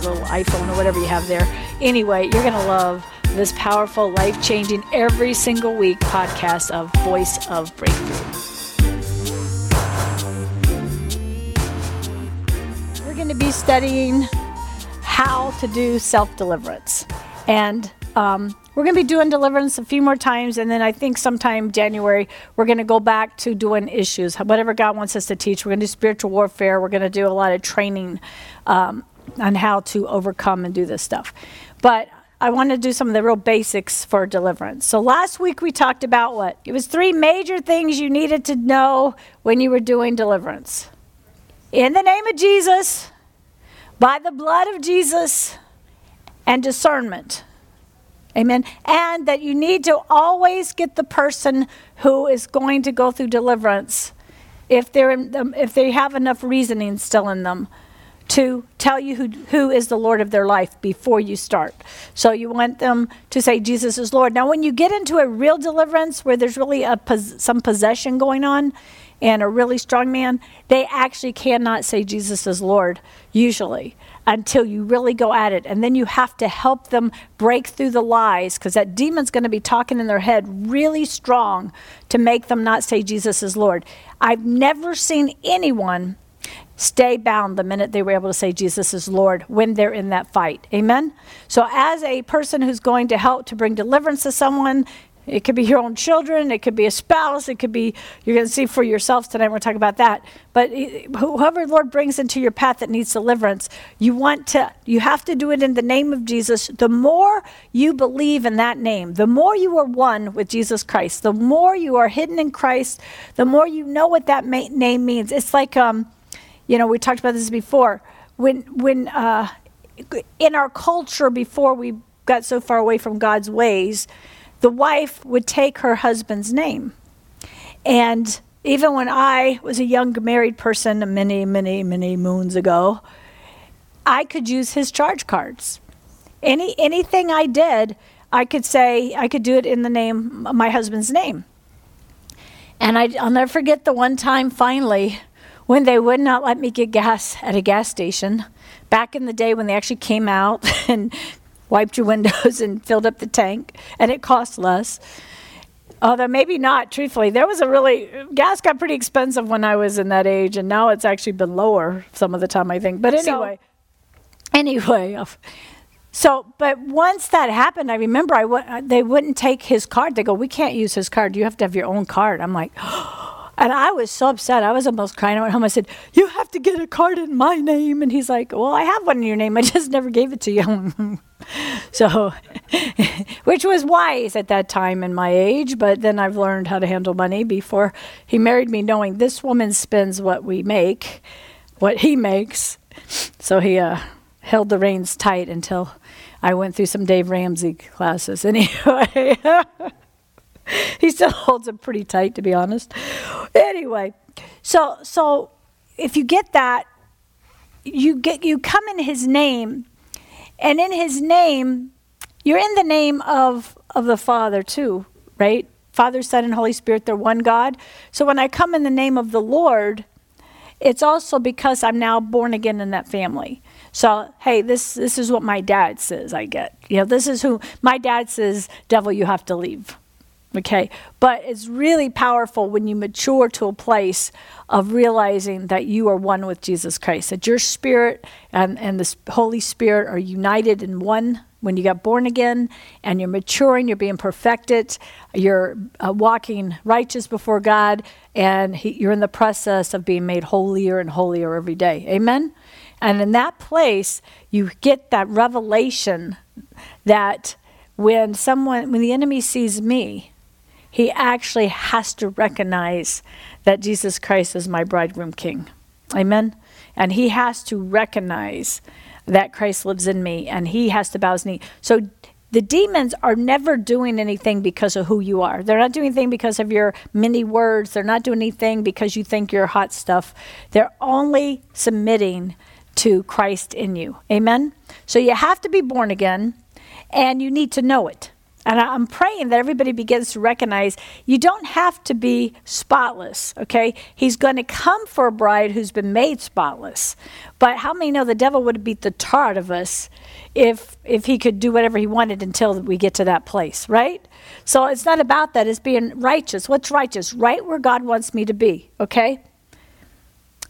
little iPhone or whatever you have there. Anyway, you're going to love this powerful, life changing, every single week podcast of Voice of Breakthrough. We're going to be studying how to do self deliverance. And um, we're going to be doing deliverance a few more times, and then I think sometime January we're going to go back to doing issues. Whatever God wants us to teach, we're going to do spiritual warfare. We're going to do a lot of training um, on how to overcome and do this stuff. But I want to do some of the real basics for deliverance. So last week we talked about what? It was three major things you needed to know when you were doing deliverance. In the name of Jesus, by the blood of Jesus, and discernment. Amen. And that you need to always get the person who is going to go through deliverance if they're in, if they have enough reasoning still in them to tell you who, who is the Lord of their life before you start. So you want them to say Jesus is Lord. Now, when you get into a real deliverance where there's really a pos- some possession going on and a really strong man, they actually cannot say Jesus is Lord, usually, until you really go at it. And then you have to help them break through the lies because that demon's going to be talking in their head really strong to make them not say Jesus is Lord. I've never seen anyone stay bound the minute they were able to say Jesus is Lord when they're in that fight. Amen? So, as a person who's going to help to bring deliverance to someone, it could be your own children, it could be a spouse, it could be, you're going to see for yourselves tonight, we're talking about that. But whoever the Lord brings into your path that needs deliverance, you want to, you have to do it in the name of Jesus. The more you believe in that name, the more you are one with Jesus Christ, the more you are hidden in Christ, the more you know what that name means. It's like, um, you know, we talked about this before. When, when uh, in our culture, before we got so far away from God's ways, the wife would take her husband's name. And even when I was a young married person many, many, many moons ago, I could use his charge cards. Any anything I did, I could say I could do it in the name my husband's name. And I, will never forget the one time finally when they would not let me get gas at a gas station, back in the day when they actually came out and wiped your windows and filled up the tank, and it cost less. Although maybe not, truthfully, there was a really gas got pretty expensive when I was in that age, and now it's actually been lower some of the time I think. But anyway, so, anyway, so but once that happened, I remember I w- they wouldn't take his card. They go, "We can't use his card. You have to have your own card." I'm like. Oh, and I was so upset. I was almost crying. I went home. I said, You have to get a card in my name. And he's like, Well, I have one in your name. I just never gave it to you. so, which was wise at that time in my age. But then I've learned how to handle money before he married me, knowing this woman spends what we make, what he makes. So he uh, held the reins tight until I went through some Dave Ramsey classes. Anyway. he still holds it pretty tight, to be honest. Anyway, so so if you get that, you get you come in His name, and in His name, you're in the name of of the Father too, right? Father, Son, and Holy Spirit, they're one God. So when I come in the name of the Lord, it's also because I'm now born again in that family. So, hey, this this is what my dad says I get. You know, this is who my dad says, devil, you have to leave. Okay, but it's really powerful when you mature to a place of realizing that you are one with Jesus Christ, that your spirit and, and the Holy Spirit are united in one when you got born again and you're maturing, you're being perfected, you're uh, walking righteous before God, and he, you're in the process of being made holier and holier every day. Amen? And in that place, you get that revelation that when someone, when the enemy sees me, he actually has to recognize that Jesus Christ is my bridegroom king. Amen? And he has to recognize that Christ lives in me and he has to bow his knee. So the demons are never doing anything because of who you are. They're not doing anything because of your many words. They're not doing anything because you think you're hot stuff. They're only submitting to Christ in you. Amen? So you have to be born again and you need to know it. And I'm praying that everybody begins to recognize you don't have to be spotless, okay? He's going to come for a bride who's been made spotless. But how many know the devil would beat the tar out of us if if he could do whatever he wanted until we get to that place, right? So it's not about that. It's being righteous. What's righteous? Right where God wants me to be, okay?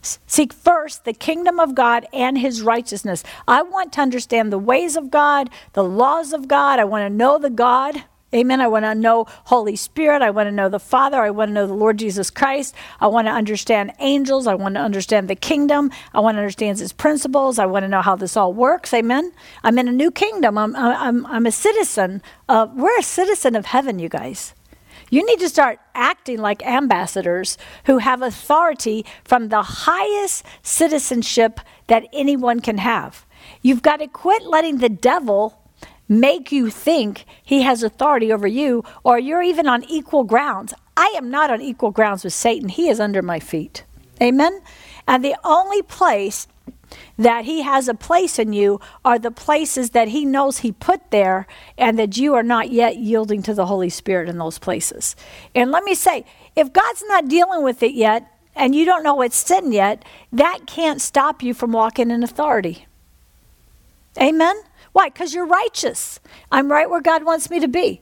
Seek first the kingdom of God and his righteousness. I want to understand the ways of God, the laws of God. I want to know the God. Amen. I want to know Holy Spirit. I want to know the Father. I want to know the Lord Jesus Christ. I want to understand angels. I want to understand the kingdom. I want to understand its principles. I want to know how this all works. Amen. I'm in a new kingdom. I'm, I'm, I'm a citizen. Of, we're a citizen of heaven, you guys. You need to start acting like ambassadors who have authority from the highest citizenship that anyone can have. You've got to quit letting the devil make you think he has authority over you or you're even on equal grounds. I am not on equal grounds with Satan. He is under my feet. Amen? And the only place that he has a place in you are the places that he knows he put there and that you are not yet yielding to the Holy Spirit in those places. And let me say, if God's not dealing with it yet and you don't know it's sin yet, that can't stop you from walking in authority. Amen? Why? Because you're righteous. I'm right where God wants me to be.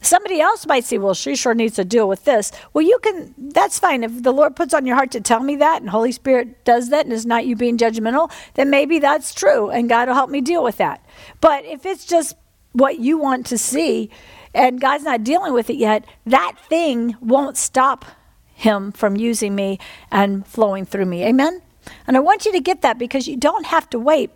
Somebody else might say, well, she sure needs to deal with this. Well, you can, that's fine. If the Lord puts on your heart to tell me that and Holy Spirit does that and it's not you being judgmental, then maybe that's true and God will help me deal with that. But if it's just what you want to see and God's not dealing with it yet, that thing won't stop Him from using me and flowing through me. Amen? And I want you to get that because you don't have to wait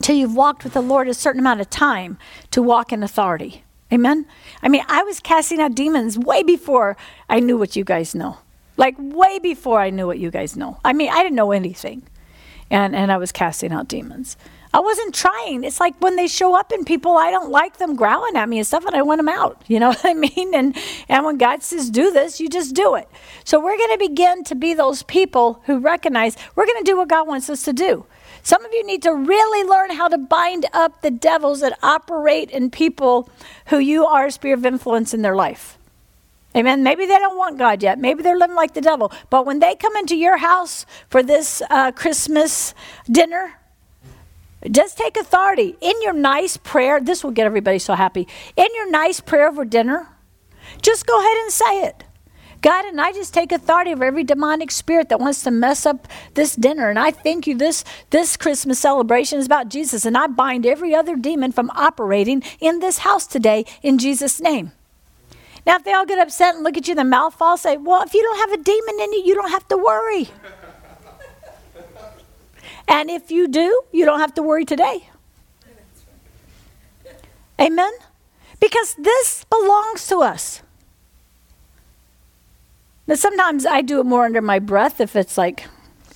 till you've walked with the Lord a certain amount of time to walk in authority. Amen? I mean, I was casting out demons way before I knew what you guys know. Like, way before I knew what you guys know. I mean, I didn't know anything. And, and I was casting out demons. I wasn't trying. It's like when they show up in people, I don't like them growling at me and stuff, and I want them out. You know what I mean? And and when God says do this, you just do it. So we're going to begin to be those people who recognize we're going to do what God wants us to do. Some of you need to really learn how to bind up the devils that operate in people who you are a sphere of influence in their life. Amen. Maybe they don't want God yet. Maybe they're living like the devil. But when they come into your house for this uh, Christmas dinner, just take authority. In your nice prayer, this will get everybody so happy. In your nice prayer over dinner, just go ahead and say it. God, and I just take authority over every demonic spirit that wants to mess up this dinner. And I thank you this this Christmas celebration is about Jesus. And I bind every other demon from operating in this house today in Jesus' name. Now, if they all get upset and look at you in the mouth fall, say, Well, if you don't have a demon in you, you don't have to worry. and if you do, you don't have to worry today. Amen? Because this belongs to us. Now, sometimes I do it more under my breath if it's like,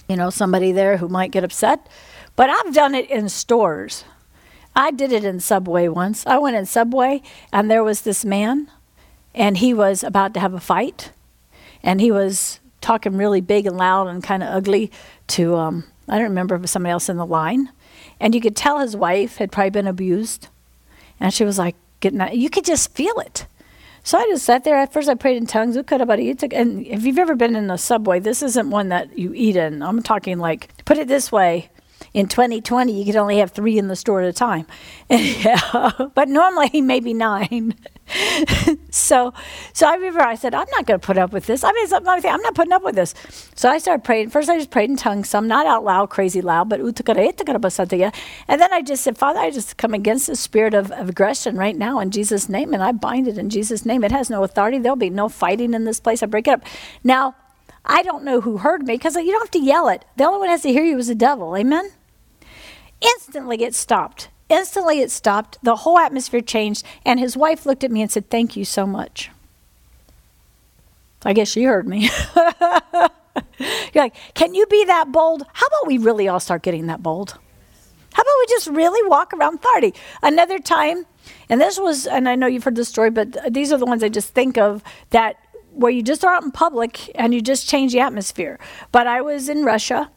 you know, somebody there who might get upset. But I've done it in stores. I did it in Subway once. I went in Subway and there was this man and he was about to have a fight and he was talking really big and loud and kind of ugly to um, I don't remember if it was somebody else in the line. And you could tell his wife had probably been abused. And she was like getting that. You could just feel it. So I just sat there. At first, I prayed in tongues. And if you've ever been in a subway, this isn't one that you eat in. I'm talking like, put it this way in 2020, you could only have three in the store at a time. But normally, maybe nine. so, so I remember I said, I'm not going to put up with this. I mean, something, I'm not putting up with this. So I started praying. First, I just prayed in tongues, some not out loud, crazy loud, but eh, and then I just said, Father, I just come against the spirit of, of aggression right now in Jesus' name, and I bind it in Jesus' name. It has no authority. There'll be no fighting in this place. I break it up. Now, I don't know who heard me because you don't have to yell it. The only one has to hear you is the devil. Amen? Instantly it stopped. Instantly it stopped. The whole atmosphere changed. And his wife looked at me and said, Thank you so much. I guess she heard me. You're like, Can you be that bold? How about we really all start getting that bold? How about we just really walk around authority? Another time, and this was, and I know you've heard this story, but these are the ones I just think of that where you just are out in public and you just change the atmosphere. But I was in Russia.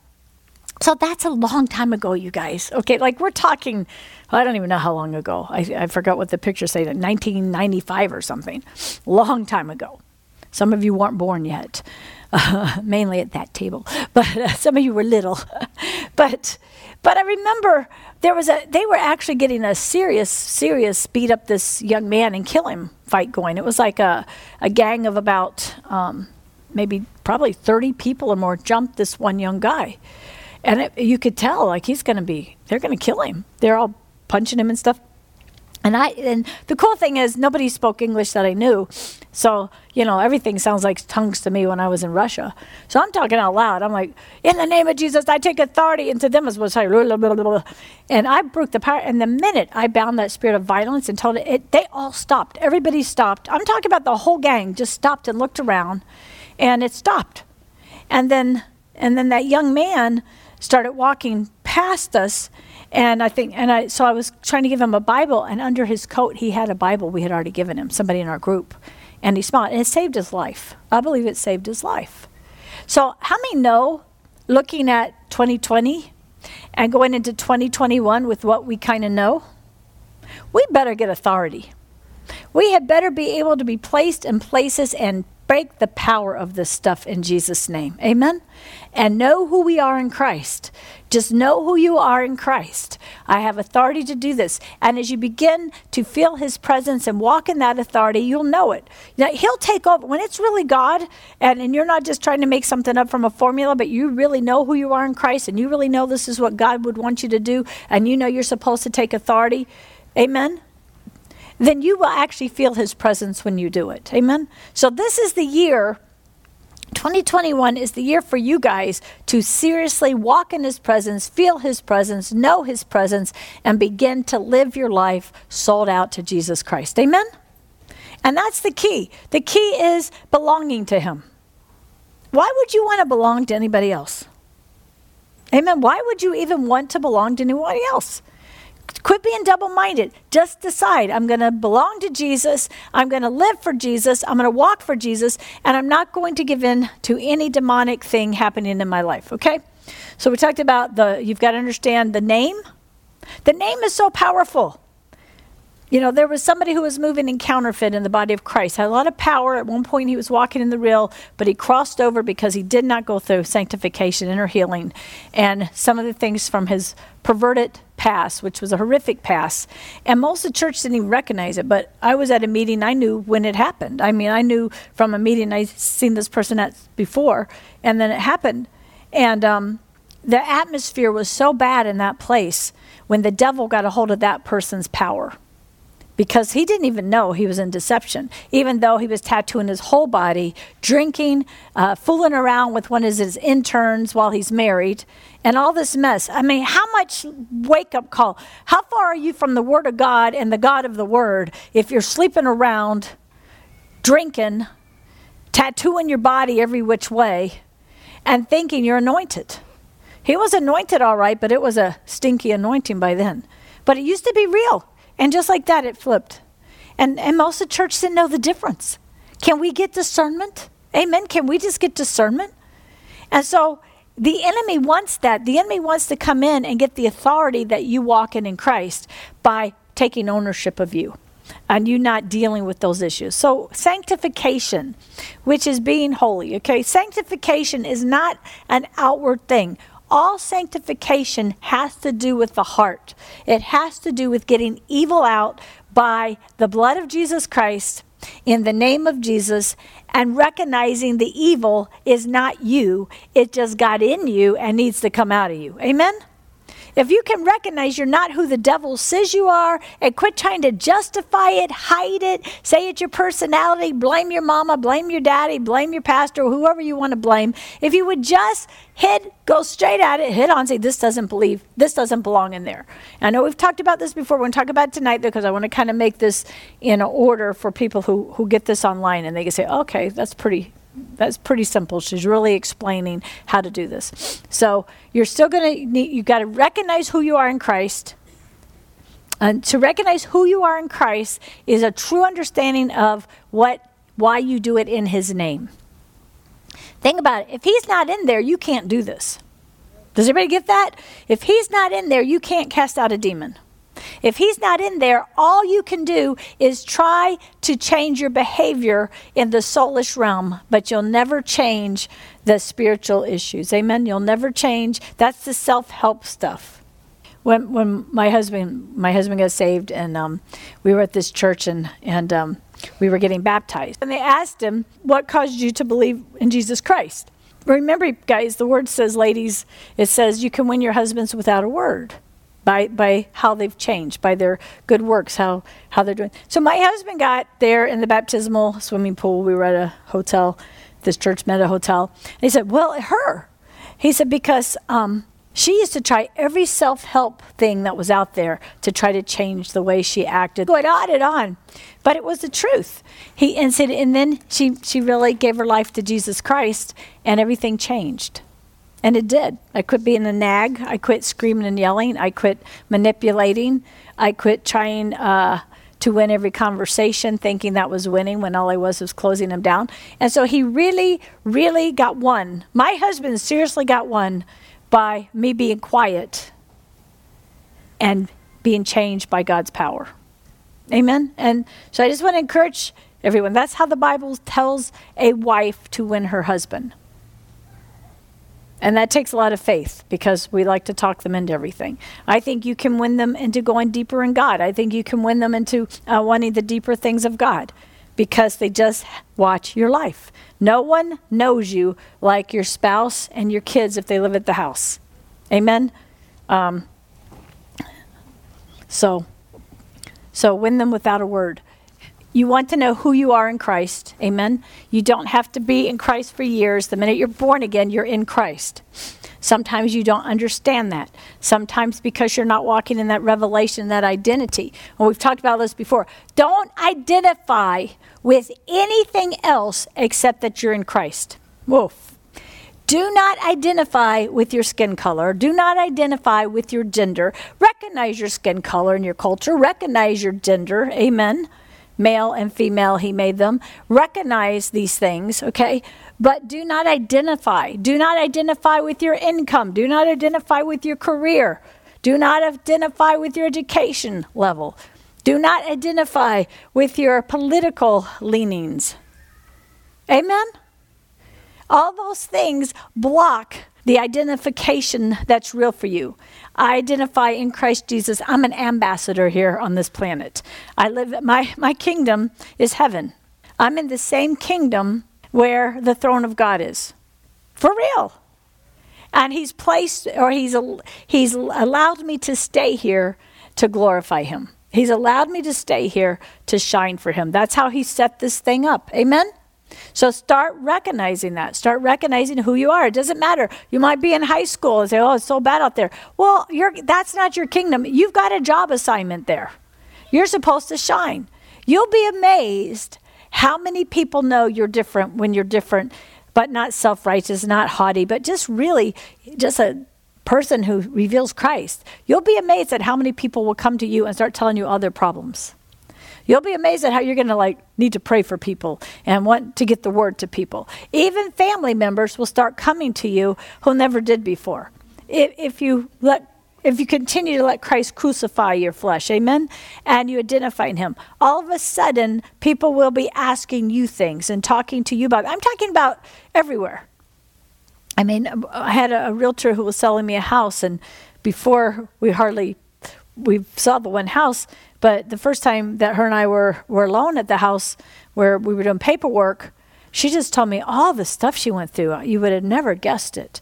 So that's a long time ago, you guys. Okay, like we're talking, well, I don't even know how long ago. I, I forgot what the picture said, 1995 or something. Long time ago. Some of you weren't born yet, uh, mainly at that table, but uh, some of you were little. but but I remember there was a they were actually getting a serious serious beat up this young man and kill him fight going. It was like a a gang of about um, maybe probably 30 people or more jumped this one young guy. And it, you could tell like he's going to be they're going to kill him. They're all punching him and stuff. And I and the cool thing is nobody spoke English that I knew. So, you know, everything sounds like tongues to me when I was in Russia. So I'm talking out loud. I'm like, in the name of Jesus, I take authority. And to them blah, blah, and I broke the power. And the minute I bound that spirit of violence and told it, it, they all stopped. Everybody stopped. I'm talking about the whole gang just stopped and looked around and it stopped. And then, and then that young man started walking past us and I think, and I, so I was trying to give him a Bible, and under his coat, he had a Bible we had already given him, somebody in our group. And he smiled, and it saved his life. I believe it saved his life. So, how many know, looking at 2020 and going into 2021 with what we kind of know, we better get authority. We had better be able to be placed in places and break the power of this stuff in Jesus' name. Amen? And know who we are in Christ. Just know who you are in Christ. I have authority to do this. And as you begin to feel his presence and walk in that authority, you'll know it. Now, he'll take over. When it's really God, and, and you're not just trying to make something up from a formula, but you really know who you are in Christ and you really know this is what God would want you to do, and you know you're supposed to take authority. Amen? then you will actually feel his presence when you do it. Amen? So, this is the year. 2021 is the year for you guys to seriously walk in His presence, feel His presence, know His presence, and begin to live your life sold out to Jesus Christ. Amen? And that's the key. The key is belonging to Him. Why would you want to belong to anybody else? Amen. Why would you even want to belong to anybody else? Quit being double minded. Just decide I'm going to belong to Jesus. I'm going to live for Jesus. I'm going to walk for Jesus. And I'm not going to give in to any demonic thing happening in my life. Okay? So we talked about the, you've got to understand the name. The name is so powerful. You know, there was somebody who was moving in counterfeit in the body of Christ, had a lot of power. At one point, he was walking in the real, but he crossed over because he did not go through sanctification, inner healing, and some of the things from his perverted past, which was a horrific past. And most of the church didn't even recognize it. But I was at a meeting, I knew when it happened. I mean, I knew from a meeting I'd seen this person at before, and then it happened. And um, the atmosphere was so bad in that place when the devil got a hold of that person's power because he didn't even know he was in deception, even though he was tattooing his whole body, drinking, uh, fooling around with one of his interns while he's married, and all this mess. I mean, how much wake up call? How far are you from the Word of God and the God of the Word if you're sleeping around, drinking, tattooing your body every which way, and thinking you're anointed? He was anointed all right, but it was a stinky anointing by then. But it used to be real. And just like that, it flipped. And, and most of the church didn't know the difference. Can we get discernment? Amen. Can we just get discernment? And so the enemy wants that. The enemy wants to come in and get the authority that you walk in in Christ by taking ownership of you and you not dealing with those issues. So, sanctification, which is being holy, okay? Sanctification is not an outward thing all sanctification has to do with the heart. It has to do with getting evil out by the blood of Jesus Christ in the name of Jesus and recognizing the evil is not you, it just got in you and needs to come out of you. Amen? If you can recognize you're not who the devil says you are and quit trying to justify it, hide it, say it's your personality, blame your mama, blame your daddy, blame your pastor, whoever you want to blame, if you would just hit, go straight at it, hit on, say, this doesn't believe, this doesn't belong in there. I know we've talked about this before. We're going to talk about it tonight because I want to kind of make this in order for people who, who get this online and they can say, okay, that's pretty that's pretty simple. She's really explaining how to do this. So you're still going to need, you've got to recognize who you are in Christ. And to recognize who you are in Christ is a true understanding of what, why you do it in His name. Think about it. If He's not in there, you can't do this. Does everybody get that? If He's not in there, you can't cast out a demon. If he's not in there, all you can do is try to change your behavior in the soulish realm, but you'll never change the spiritual issues. Amen. You'll never change. That's the self-help stuff. When when my husband my husband got saved and um, we were at this church and and um, we were getting baptized and they asked him what caused you to believe in Jesus Christ. Remember, guys, the word says, ladies, it says you can win your husbands without a word by by how they've changed, by their good works, how how they're doing. So my husband got there in the baptismal swimming pool. We were at a hotel, this church met a hotel. And he said, "Well, her." He said because um, she used to try every self-help thing that was out there to try to change the way she acted. Going on and on, but it was the truth. He and said, and then she she really gave her life to Jesus Christ, and everything changed. And it did. I quit being a nag. I quit screaming and yelling. I quit manipulating. I quit trying uh, to win every conversation, thinking that was winning when all I was was closing him down. And so he really, really got won. My husband seriously got won by me being quiet and being changed by God's power. Amen. And so I just want to encourage everyone. That's how the Bible tells a wife to win her husband. And that takes a lot of faith because we like to talk them into everything. I think you can win them into going deeper in God. I think you can win them into uh, wanting the deeper things of God because they just watch your life. No one knows you like your spouse and your kids if they live at the house. Amen. Um, so, so win them without a word. You want to know who you are in Christ. Amen. You don't have to be in Christ for years. The minute you're born again, you're in Christ. Sometimes you don't understand that. Sometimes because you're not walking in that revelation, that identity. And we've talked about this before. Don't identify with anything else except that you're in Christ. Woof. Do not identify with your skin color. Do not identify with your gender. Recognize your skin color and your culture. Recognize your gender. Amen male and female, he made them. Recognize these things, okay? But do not identify. Do not identify with your income. Do not identify with your career. Do not identify with your education level. Do not identify with your political leanings. Amen? All those things block the identification that's real for you. I identify in Christ Jesus. I'm an ambassador here on this planet. I live my my kingdom is heaven. I'm in the same kingdom where the throne of God is. For real. And he's placed or he's he's allowed me to stay here to glorify him. He's allowed me to stay here to shine for him. That's how he set this thing up. Amen. So start recognizing that. Start recognizing who you are. It doesn't matter. You might be in high school and say, "Oh, it's so bad out there." Well, you're that's not your kingdom. You've got a job assignment there. You're supposed to shine. You'll be amazed how many people know you're different when you're different, but not self-righteous, not haughty, but just really just a person who reveals Christ. You'll be amazed at how many people will come to you and start telling you all their problems. You'll be amazed at how you're going to like need to pray for people and want to get the word to people. Even family members will start coming to you who never did before. If, if you let if you continue to let Christ crucify your flesh, amen, and you identify in Him, all of a sudden people will be asking you things and talking to you about. I'm talking about everywhere. I mean, I had a, a realtor who was selling me a house, and before we hardly we saw the one house, but the first time that her and I were, were alone at the house where we were doing paperwork, she just told me all the stuff she went through. You would have never guessed it.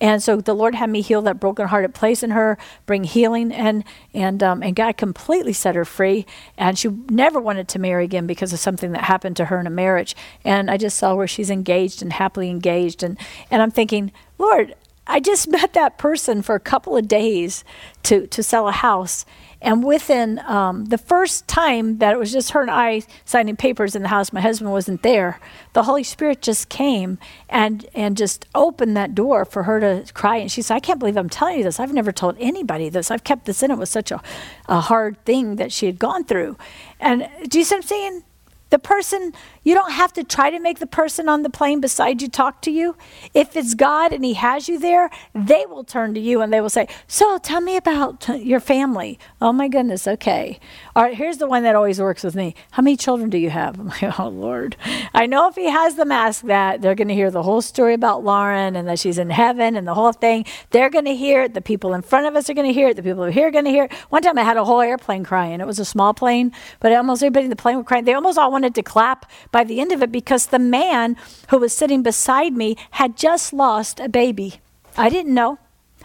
And so the Lord had me heal that broken-hearted place in her, bring healing, and and um, and God completely set her free. And she never wanted to marry again because of something that happened to her in a marriage. And I just saw where she's engaged and happily engaged. And and I'm thinking, Lord, I just met that person for a couple of days to to sell a house, And within um, the first time that it was just her and I signing papers in the house, my husband wasn't there. The Holy Spirit just came and and just opened that door for her to cry. And she said, "I can't believe I'm telling you this. I've never told anybody this. I've kept this in. It was such a, a hard thing that she had gone through." And do you see what I'm saying? The person, you don't have to try to make the person on the plane beside you talk to you. If it's God and He has you there, they will turn to you and they will say, So tell me about your family. Oh my goodness, okay. All right, here's the one that always works with me. How many children do you have? I'm like, Oh Lord. I know if He has them ask that, they're going to hear the whole story about Lauren and that she's in heaven and the whole thing. They're going to hear it. The people in front of us are going to hear it. The people over here are going to hear it. One time I had a whole airplane crying. It was a small plane, but almost everybody in the plane was crying. They almost all wanted to clap by the end of it because the man who was sitting beside me had just lost a baby. I didn't know.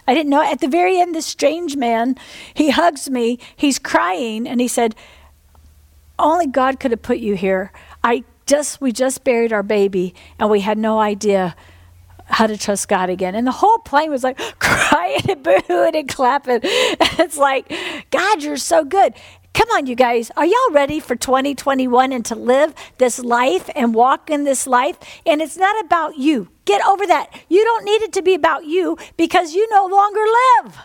I didn't know. At the very end, this strange man, he hugs me, he's crying, and he said, Only God could have put you here. I just we just buried our baby and we had no idea how to trust God again. And the whole plane was like crying and booing and clapping. it's like, God, you're so good. Come on, you guys. Are y'all ready for 2021 and to live this life and walk in this life? And it's not about you. Get over that. You don't need it to be about you because you no longer live.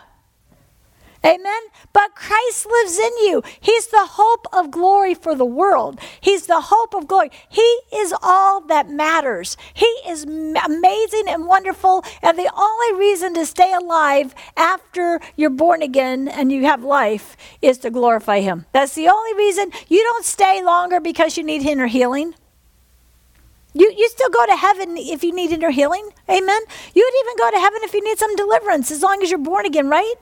Amen. But Christ lives in you. He's the hope of glory for the world. He's the hope of glory. He is all that matters. He is amazing and wonderful. And the only reason to stay alive after you're born again and you have life is to glorify Him. That's the only reason you don't stay longer because you need inner healing. You, you still go to heaven if you need inner healing. Amen. You would even go to heaven if you need some deliverance, as long as you're born again, right?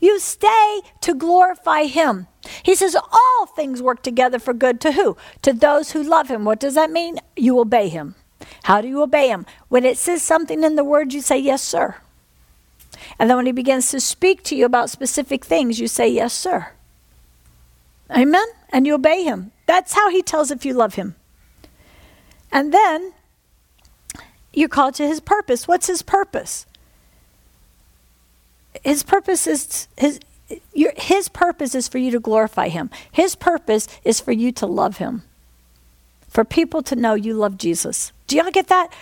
You stay to glorify Him. He says, All things work together for good to who? To those who love Him. What does that mean? You obey Him. How do you obey Him? When it says something in the Word, you say, Yes, sir. And then when He begins to speak to you about specific things, you say, Yes, sir. Amen. And you obey Him. That's how He tells if you love Him. And then you're called to his purpose. What's his purpose? His purpose is his your, his purpose is for you to glorify him. His purpose is for you to love him. For people to know you love Jesus. Do y'all get that?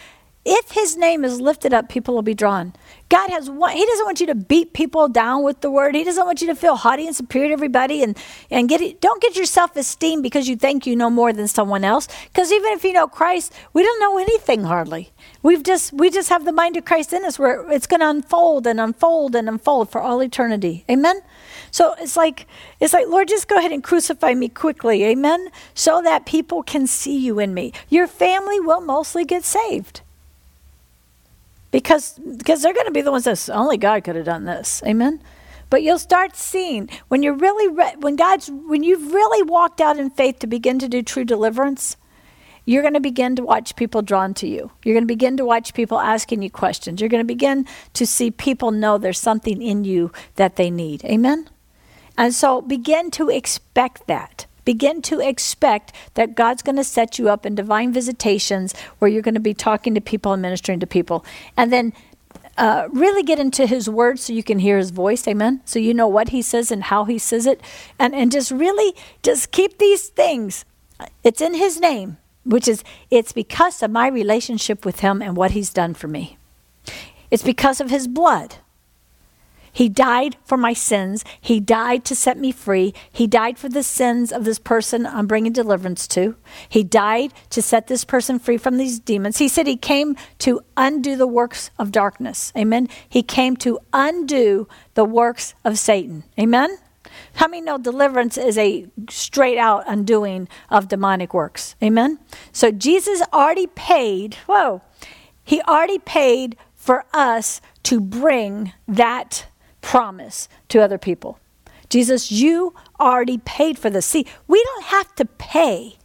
If his name is lifted up, people will be drawn. God has one, he doesn't want you to beat people down with the word. He doesn't want you to feel haughty and superior to everybody and, and get it, don't get your self-esteem because you think you know more than someone else. Because even if you know Christ, we don't know anything hardly. We've just we just have the mind of Christ in us where it's going to unfold and unfold and unfold for all eternity. Amen. So it's like it's like Lord, just go ahead and crucify me quickly. Amen. So that people can see you in me. Your family will mostly get saved because because they're going to be the ones that only God could have done this. Amen. But you'll start seeing when you're really re- when God's when you've really walked out in faith to begin to do true deliverance, you're going to begin to watch people drawn to you. You're going to begin to watch people asking you questions. You're going to begin to see people know there's something in you that they need. Amen. And so begin to expect that. Begin to expect that God's going to set you up in divine visitations where you're going to be talking to people and ministering to people. And then uh, really get into his word so you can hear his voice amen? So you know what he says and how he says it. And, and just really just keep these things. It's in his name which is it's because of my relationship with him and what he's done for me. It's because of his blood he died for my sins. He died to set me free. He died for the sins of this person I'm bringing deliverance to. He died to set this person free from these demons. He said he came to undo the works of darkness. Amen. He came to undo the works of Satan. Amen. How many know deliverance is a straight out undoing of demonic works? Amen. So Jesus already paid, whoa, he already paid for us to bring that promise to other people. Jesus, you already paid for this. See, we don't have to pay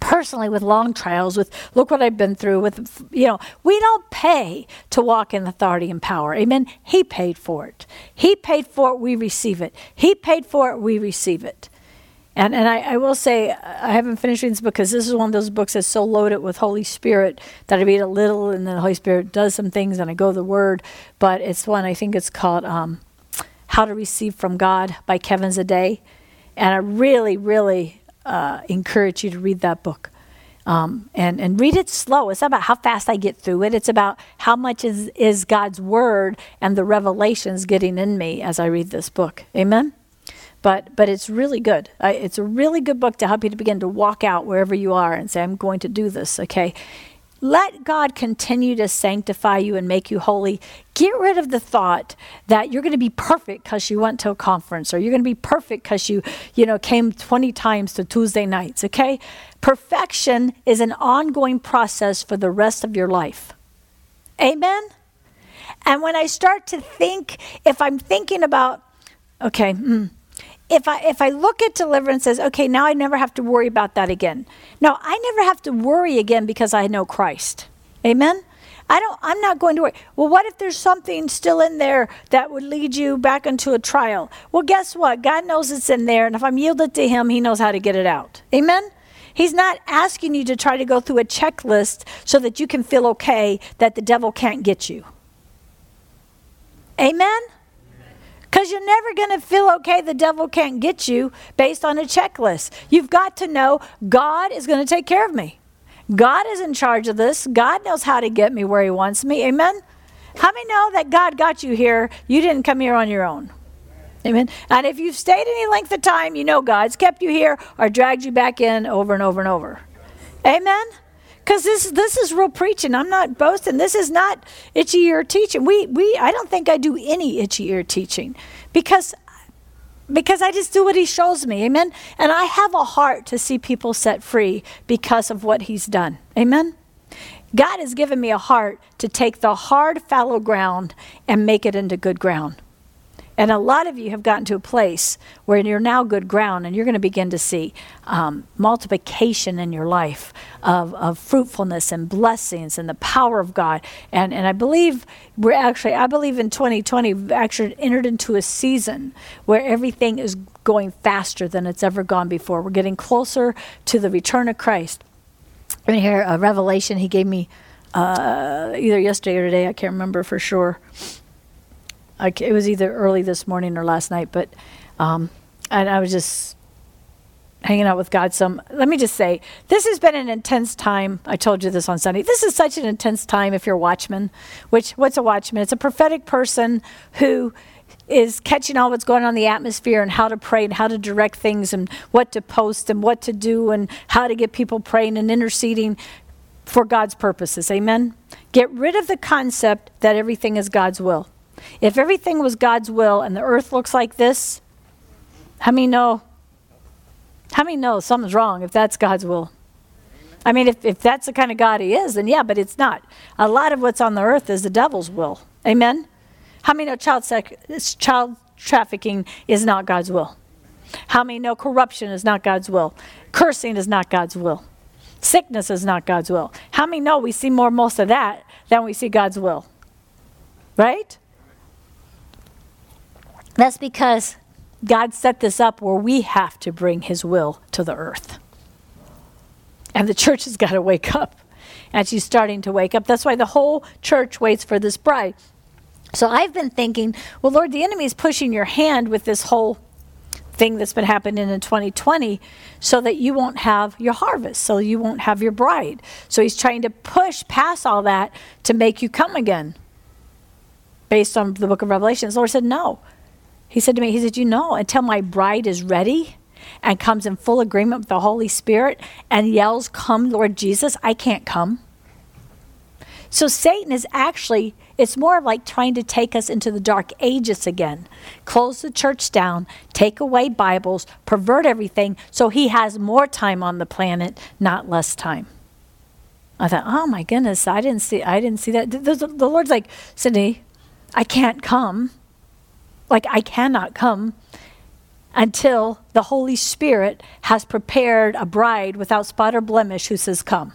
personally with long trials with look what i've been through with you know we don't pay to walk in authority and power. Amen? He paid for it. He paid for it we receive it. He paid for it we receive it and and I, I will say I haven't finished reading this book because this is one of those books that's so loaded with Holy Spirit that I read a little and then the Holy Spirit does some things and I go the Word. But it's one I think it's called um, How to Receive from God by Kevin Zadai. And I really, really uh, encourage you to read that book. Um, and, and read it slow. It's not about how fast I get through it. It's about how much is, is God's word and the revelations getting in me as I read this book. Amen? But, but it's really good. I, it's a really good book to help you to begin to walk out wherever you are and say, I'm going to do this, okay? Let God continue to sanctify you and make you holy. Get rid of the thought that you're going to be perfect because you went to a conference or you're going to be perfect because you, you know, came 20 times to Tuesday nights, okay? Perfection is an ongoing process for the rest of your life. Amen? And when I start to think, if I'm thinking about, okay, mm, if I if I look at deliverance as okay, now I never have to worry about that again. No, I never have to worry again because I know Christ. Amen. I don't I'm not going to worry. Well, what if there's something still in there that would lead you back into a trial? Well, guess what? God knows it's in there, and if I'm yielded to him, he knows how to get it out. Amen. He's not asking you to try to go through a checklist so that you can feel okay that the devil can't get you. Amen. Because you're never going to feel okay, the devil can't get you based on a checklist. You've got to know God is going to take care of me. God is in charge of this. God knows how to get me where He wants me. Amen? How many know that God got you here? You didn't come here on your own. Amen. And if you've stayed any length of time, you know God's kept you here or dragged you back in over and over and over. Amen? Because this this is real preaching. I'm not boasting. This is not itchy ear teaching. We we I don't think I do any itchy ear teaching because because I just do what he shows me. Amen. And I have a heart to see people set free because of what he's done. Amen. God has given me a heart to take the hard fallow ground and make it into good ground. And a lot of you have gotten to a place where you're now good ground and you're going to begin to see um, multiplication in your life of, of fruitfulness and blessings and the power of God. And, and I believe we're actually, I believe in 2020, we've actually entered into a season where everything is going faster than it's ever gone before. We're getting closer to the return of Christ. I mean, here, a revelation he gave me uh, either yesterday or today, I can't remember for sure It was either early this morning or last night, but um, and I was just hanging out with God some. Let me just say, this has been an intense time. I told you this on Sunday. This is such an intense time if you're a watchman. Which what's a watchman? It's a prophetic person who is catching all what's going on in the atmosphere and how to pray and how to direct things and what to post and what to do and how to get people praying and interceding for God's purposes. Amen. Get rid of the concept that everything is God's will. If everything was God's will and the earth looks like this, how many know? How many know something's wrong if that's God's will? I mean, if, if that's the kind of God he is, then yeah, but it's not. A lot of what's on the earth is the devil's will. Amen? How many know child, sec- child trafficking is not God's will? How many know corruption is not God's will? Cursing is not God's will. Sickness is not God's will. How many know we see more most of that than we see God's will? Right? That's because God set this up where we have to bring His will to the earth. And the church has got to wake up. And she's starting to wake up. That's why the whole church waits for this bride. So I've been thinking, well, Lord, the enemy is pushing your hand with this whole thing that's been happening in 2020 so that you won't have your harvest, so you won't have your bride. So he's trying to push past all that to make you come again based on the book of Revelation. The Lord said, no. He said to me, He said, You know, until my bride is ready and comes in full agreement with the Holy Spirit and yells, Come, Lord Jesus, I can't come. So Satan is actually, it's more like trying to take us into the dark ages again. Close the church down, take away Bibles, pervert everything so he has more time on the planet, not less time. I thought, oh my goodness, I didn't see I didn't see that. The, the, Lord's like, Cindy, I can't come like I cannot come until the Holy Spirit has prepared a bride without spot or blemish who says, Come.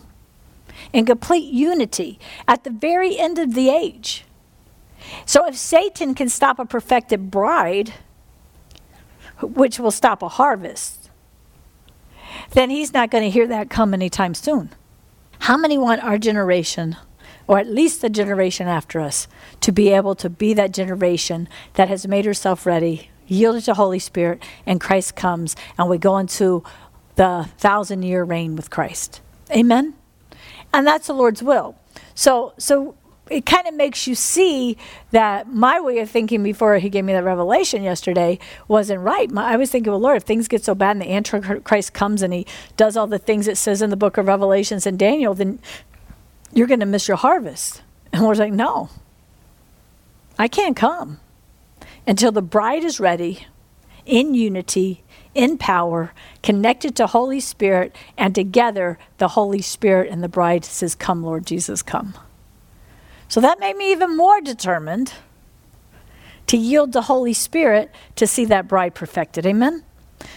In complete unity at the very end of the age. So if Satan can stop a perfected bride, which will stop a harvest, then he's not going to hear that come anytime soon. How many want our generation or at least the generation after us, to be able to be that generation that has made herself ready, yielded to Holy Spirit, and Christ comes, and we go into the thousand year reign with Christ. Amen? And that's the Lord's will. So, so it kind of makes you see that my way of thinking before he gave me that revelation yesterday wasn't right. My, I was thinking, well, Lord, if things get so bad and the Antichrist comes and he does all the things it says in the book of Revelations and Daniel, then you're going to miss your harvest. And we're like, no, I can't come until the bride is ready in unity, in power, connected to Holy Spirit, and together the Holy Spirit and the bride says, Come, Lord Jesus, come. So that made me even more determined to yield to Holy Spirit to see that bride perfected. Amen?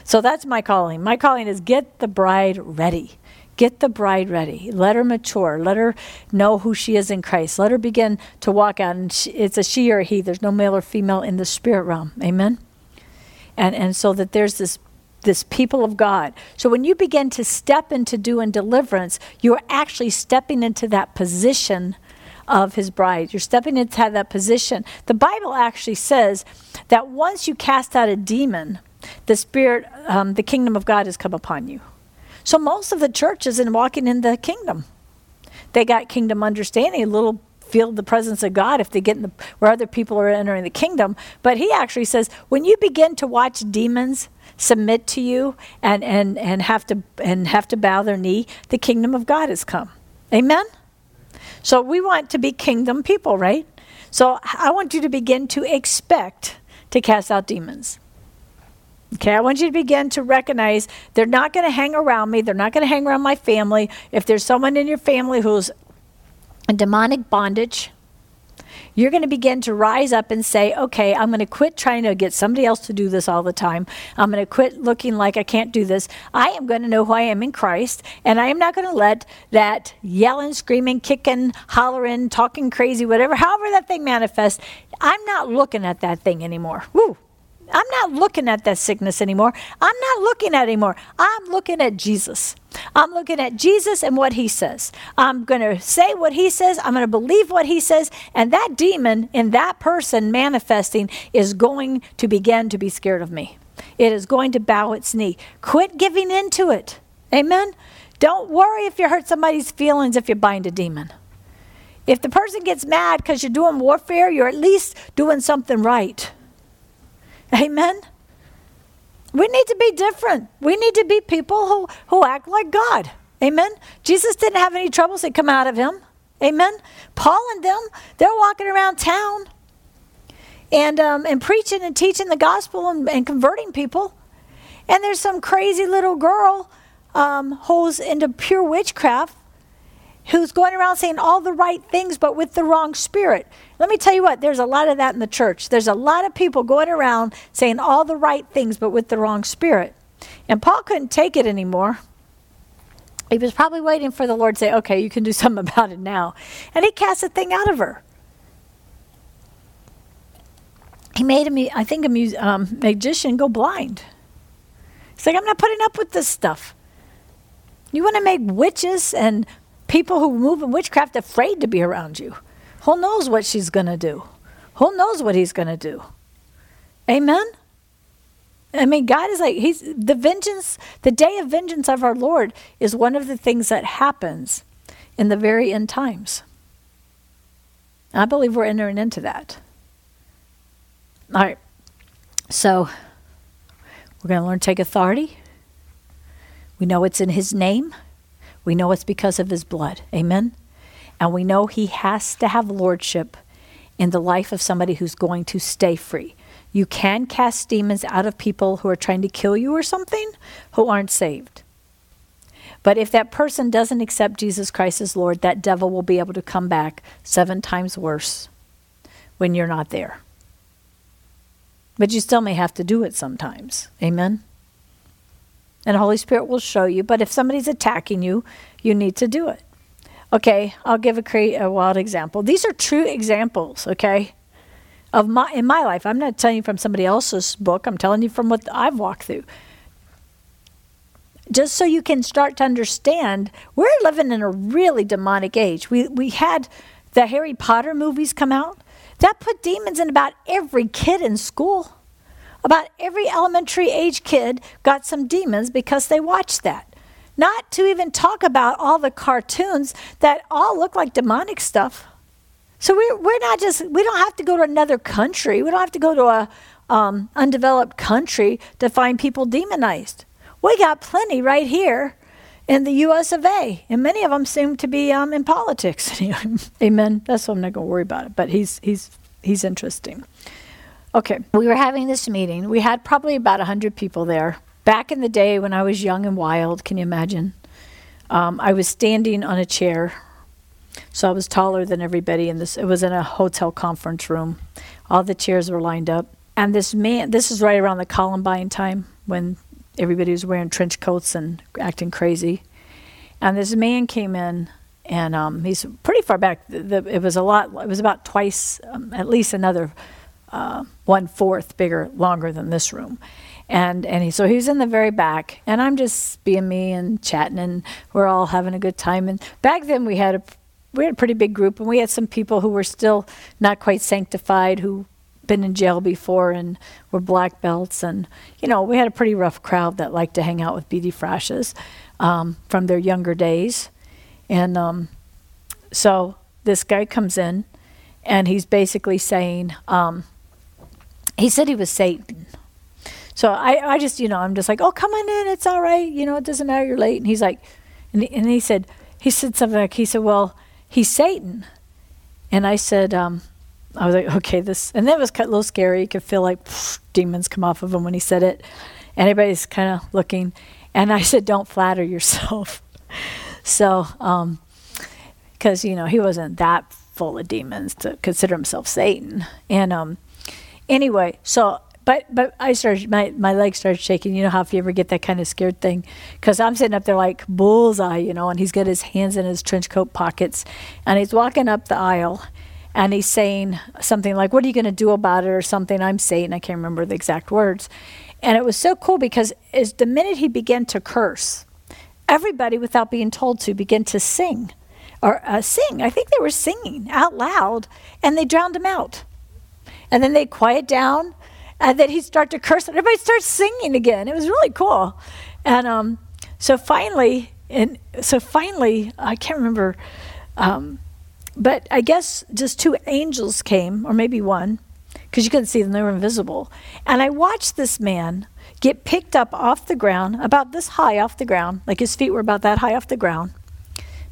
So that's my calling. My calling is get the bride ready. Get the bride ready. Let her mature. Let her know who she is in Christ. Let her begin to walk out. And she, it's a she or a he. There's no male or female in the spirit realm. Amen? And, and so that there's this this people of God. So when you begin to step into doing deliverance, you're actually stepping into that position of his bride. You're stepping into that position. The Bible actually says that once you cast out a demon, the spirit, um, the kingdom of God has come upon you. So most of the churches in walking in the kingdom, they got kingdom understanding, a little feel the presence of God if they get in the where other people are entering the kingdom. But he actually says when you begin to watch demons submit to you and, and, and have to and have to bow their knee, the kingdom of God has come. Amen? So we want to be kingdom people, right? So I want you to begin to expect to cast out demons. Okay, I want you to begin to recognize they're not going to hang around me. They're not going to hang around my family. If there's someone in your family who's in demonic bondage, you're going to begin to rise up and say, okay, I'm going to quit trying to get somebody else to do this all the time. I'm going to quit looking like I can't do this. I am going to know who I am in Christ, and I am not going to let that yelling, screaming, kicking, hollering, talking crazy, whatever, however that thing manifests, I'm not looking at that thing anymore. Woo! I'm not looking at that sickness anymore. I'm not looking at anymore. I'm looking at Jesus. I'm looking at Jesus and what he says. I'm going to say what he says. I'm going to believe what he says. And that demon in that person manifesting is going to begin to be scared of me. It is going to bow its knee. Quit giving into it. Amen. Don't worry if you hurt somebody's feelings if you bind a demon. If the person gets mad because you're doing warfare, you're at least doing something right. Amen? We need to be different. We need to be people who, who act like God. Amen? Jesus didn't have any troubles that come out of him. Amen? Paul and them, they're walking around town and, um, and preaching and teaching the gospel and, and converting people. And there's some crazy little girl um, who's into pure witchcraft who's going around saying all the right things but with the wrong spirit. Let me tell you what, there's a lot of that in the church. There's a lot of people going around saying all the right things but with the wrong spirit. And Paul couldn't take it anymore. He was probably waiting for the Lord to say, okay, you can do something about it now. And he cast a thing out of her. He made a, I think, a um, magician go blind. He's like, I'm not putting up with this stuff. You want to make witches and people who move in witchcraft afraid to be around you. Who knows what she's going to do? Who knows what he's going to do? Amen? I mean, God is like, He's the vengeance, the day of vengeance of our Lord is one of the things that happens in the very end times. I believe we're entering into that. All right. So, we're going to learn to take authority. We know it's in His name. We know it's because of his blood. Amen? And we know he has to have lordship in the life of somebody who's going to stay free. You can cast demons out of people who are trying to kill you or something who aren't saved. But if that person doesn't accept Jesus Christ as Lord, that devil will be able to come back seven times worse when you're not there. But you still may have to do it sometimes. Amen? and Holy Spirit will show you. But if somebody's attacking you, you need to do it. Okay, I'll give a, cre- a wild example. These are true examples, okay, of my in my life. I'm not telling you from somebody else's book. I'm telling you from what I've walked through. Just so you can start to understand, we're living in a really demonic age. We we had the Harry Potter movies come out, that put demons in about every kid in school. About every elementary age kid got some demons because they watched that. Not to even talk about all the cartoons that all look like demonic stuff. So we're, we're not just, we don't have to go to another country. We don't have to go to a um, undeveloped country to find people demonized. We got plenty right here in the U.S. of A. And many of them seem to be um, in politics. Amen. That's what I'm not going to worry about it. But he's he's he's interesting. Okay, we were having this meeting. We had probably about hundred people there. Back in the day when I was young and wild, can you imagine? Um, I was standing on a chair, so I was taller than everybody in this. It was in a hotel conference room. All the chairs were lined up, and this man. This is right around the Columbine time when everybody was wearing trench coats and acting crazy. And this man came in, and um, he's pretty far back. The, the, it was a lot. It was about twice, um, at least another uh, one fourth bigger, longer than this room. And and he, so he's in the very back, and I'm just being me and chatting, and we're all having a good time. And back then we had a we had a pretty big group, and we had some people who were still not quite sanctified, who been in jail before and were black belts. And, you know, we had a pretty rough crowd that liked to hang out with BD Frashes um, from their younger days. And um, so this guy comes in and he's basically saying, um, he said he was Satan. So I, I just, you know, I'm just like, oh, come on in. It's all right. You know, it doesn't matter. You're late. And he's like, and he, and he said, he said something like, he said, well, he's Satan. And I said, um, I was like, okay, this, and that was a little scary. You could feel like pff, demons come off of him when he said it. And everybody's kind of looking. And I said, don't flatter yourself. so, because, um, you know, he wasn't that full of demons to consider himself Satan. And um, anyway, so, but but I started, my, my legs started shaking. You know how if you ever get that kind of scared thing? Because I'm sitting up there like bullseye, you know, and he's got his hands in his trench coat pockets. And he's walking up the aisle and he's saying something like, What are you going to do about it? or something. I'm saying, I can't remember the exact words. And it was so cool because as the minute he began to curse, everybody, without being told to, began to sing or uh, sing. I think they were singing out loud, and they drowned him out. And then they quiet down, and then he'd start to curse, and everybody starts singing again. It was really cool. And um, so finally, and so finally, I can't remember. Um, but I guess just two angels came, or maybe one, because you couldn't see them, they were invisible. And I watched this man get picked up off the ground, about this high off the ground, like his feet were about that high off the ground,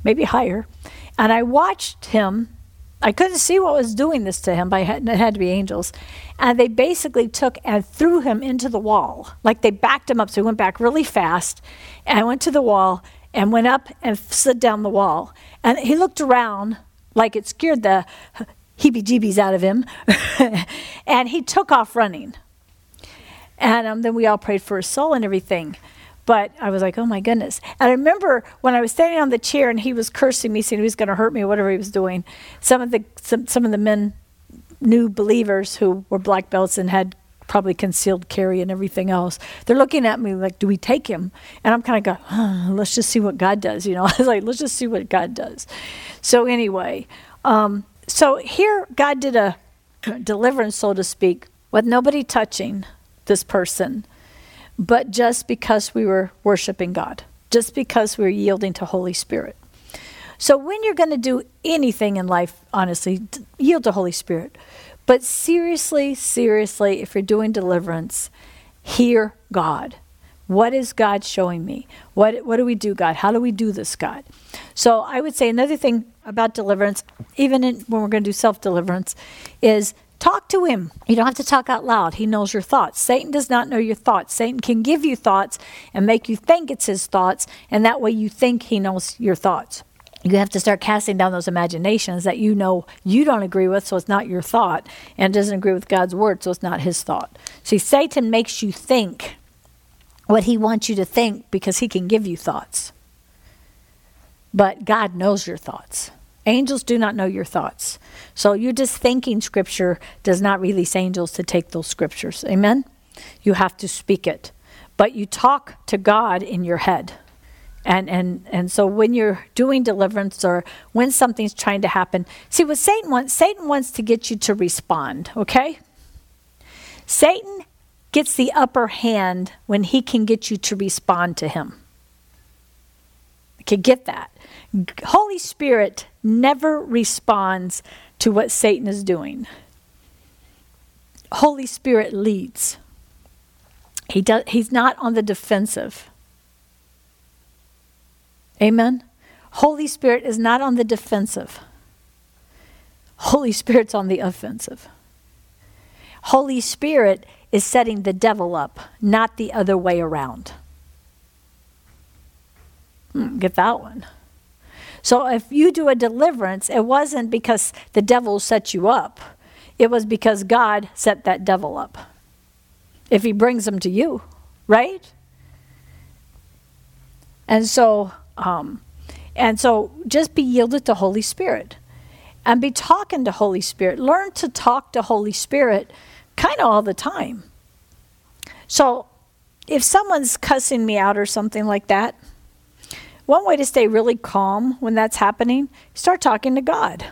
maybe higher. And I watched him. I couldn't see what was doing this to him, but it had to be angels. And they basically took and threw him into the wall. Like they backed him up, so he went back really fast and went to the wall and went up and slid down the wall. And he looked around like it scared the heebie jeebies out of him. and he took off running. And um, then we all prayed for his soul and everything. But I was like, oh my goodness. And I remember when I was standing on the chair and he was cursing me, saying he was going to hurt me, whatever he was doing. Some of the some, some of the men, new believers who were black belts and had probably concealed carry and everything else. They're looking at me like, do we take him? And I'm kind of going, let's just see what God does. You know, I was like, let's just see what God does. So anyway, um, so here God did a deliverance, so to speak, with nobody touching this person, but just because we were worshiping God, just because we were yielding to Holy Spirit. So when you're going to do anything in life, honestly, yield to Holy Spirit. But seriously, seriously, if you're doing deliverance, hear God. What is God showing me? What, what do we do, God? How do we do this, God? So I would say another thing about deliverance, even in, when we're going to do self deliverance, is talk to him. You don't have to talk out loud. He knows your thoughts. Satan does not know your thoughts. Satan can give you thoughts and make you think it's his thoughts, and that way you think he knows your thoughts you have to start casting down those imaginations that you know you don't agree with, so it's not your thought, and doesn't agree with God's word, so it's not his thought. See, Satan makes you think what he wants you to think because he can give you thoughts. But God knows your thoughts. Angels do not know your thoughts. So you're just thinking scripture does not release angels to take those scriptures. Amen? You have to speak it. But you talk to God in your head And, and, and so when you're doing deliverance or when something's trying to happen, see what Satan wants, Satan wants to get you to respond, okay? Satan gets the upper hand when he can get you to respond to him. Okay, get that. Holy Spirit never responds to what Satan is doing. Holy Spirit leads. He does, he's not on the defensive. Amen? Holy Spirit is not on the defensive. Holy Spirit's on the offensive. Holy Spirit is setting the devil up, not the other way around. Hmm, get that one. So if you do a deliverance, it wasn't because the devil set you up, it was because God set that devil up. If he brings them to you, right? And so, um, and so just be yielded to Holy Spirit and be talking to Holy Spirit. Learn to talk to Holy Spirit kind of all the time. So if someone's cussing me out or something like that, one way to stay really calm when that's happening, start talking to God.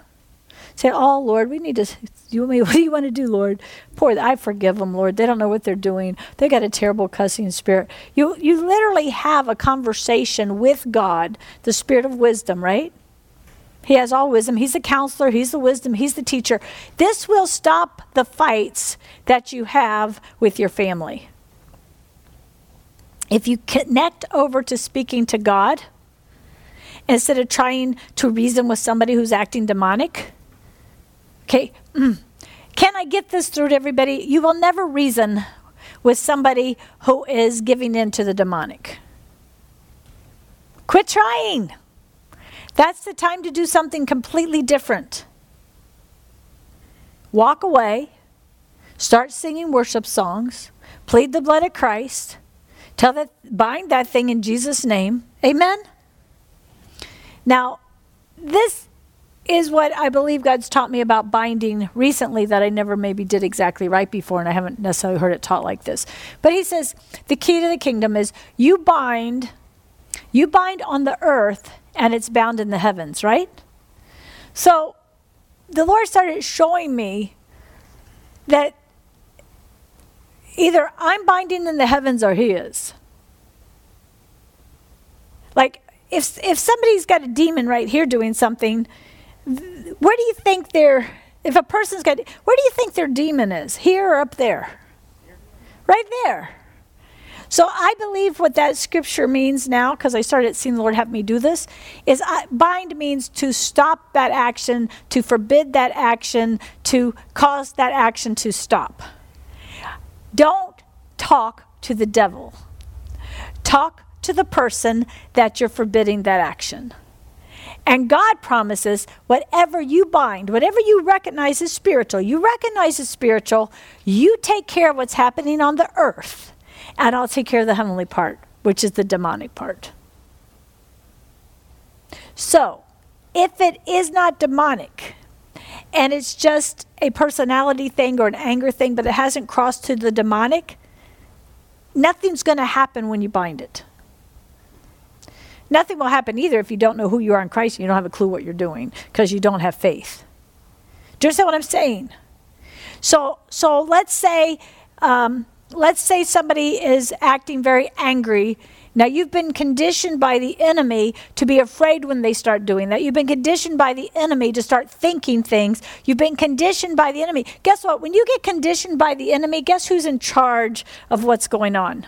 Say, "Oh Lord, we need to. You me? What do you want to do, Lord? Poor, I forgive them, Lord. They don't know what they're doing. They got a terrible cussing spirit. You you literally have a conversation with God, the Spirit of wisdom, right? He has all wisdom. He's the counselor. He's the wisdom. He's the teacher. This will stop the fights that you have with your family. If you connect over to speaking to God, instead of trying to reason with somebody who's acting demonic. Okay, mm. can I get this through to everybody? You will never reason with somebody who is giving in to the demonic. Quit trying. That's the time to do something completely different. Walk away, start singing worship songs, plead the blood of Christ, tell that bind that thing in Jesus' name. Amen. Now, this is what I believe God's taught me about binding recently that I never maybe did exactly right before, and I haven't necessarily heard it taught like this. But he says the key to the kingdom is you bind, you bind on the earth, and it's bound in the heavens, right? So the Lord started showing me that either I'm binding in the heavens or He is. Like if if somebody's got a demon right here doing something, where do you think their if a person's got where do you think their demon is? Here or up there? Right there. So I believe what that scripture means now, because I started seeing the Lord have me do this, is I, bind means to stop that action, to forbid that action, to cause that action to stop. Don't talk to the devil. Talk to the person that you're forbidding that action. And God promises whatever you bind, whatever you recognize as spiritual, you recognize as spiritual, you take care of what's happening on the earth, and I'll take care of the heavenly part, which is the demonic part. So, if it is not demonic, and it's just a personality thing or an anger thing, but it hasn't crossed to the demonic, nothing's going to happen when you bind it. Nothing will happen either if you don't know who you are in Christ and you don't have a clue what you're doing because you don't have faith. Do you understand what I'm saying? So, so let's say, um, let's say somebody is acting very angry. Now you've been conditioned by the enemy to be afraid when they start doing that. You've been conditioned by the enemy to start thinking things. You've been conditioned by the enemy. Guess what? When you get conditioned by the enemy, guess who's in charge of what's going on?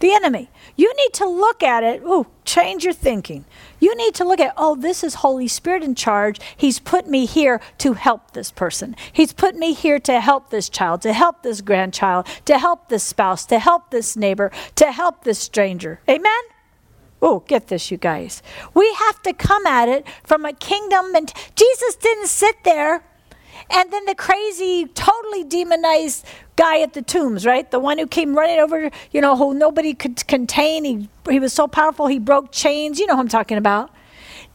The enemy. You need to look at it. Oh, change your thinking. You need to look at, oh, this is Holy Spirit in charge. He's put me here to help this person. He's put me here to help this child, to help this grandchild, to help this spouse, to help this neighbor, to help this stranger. Amen? Oh, get this, you guys. We have to come at it from a kingdom. And Jesus didn't sit there and then the crazy, totally demonized guy at the tombs, right? The one who came running over, you know, who nobody could contain. He, he was so powerful, he broke chains. You know who I'm talking about.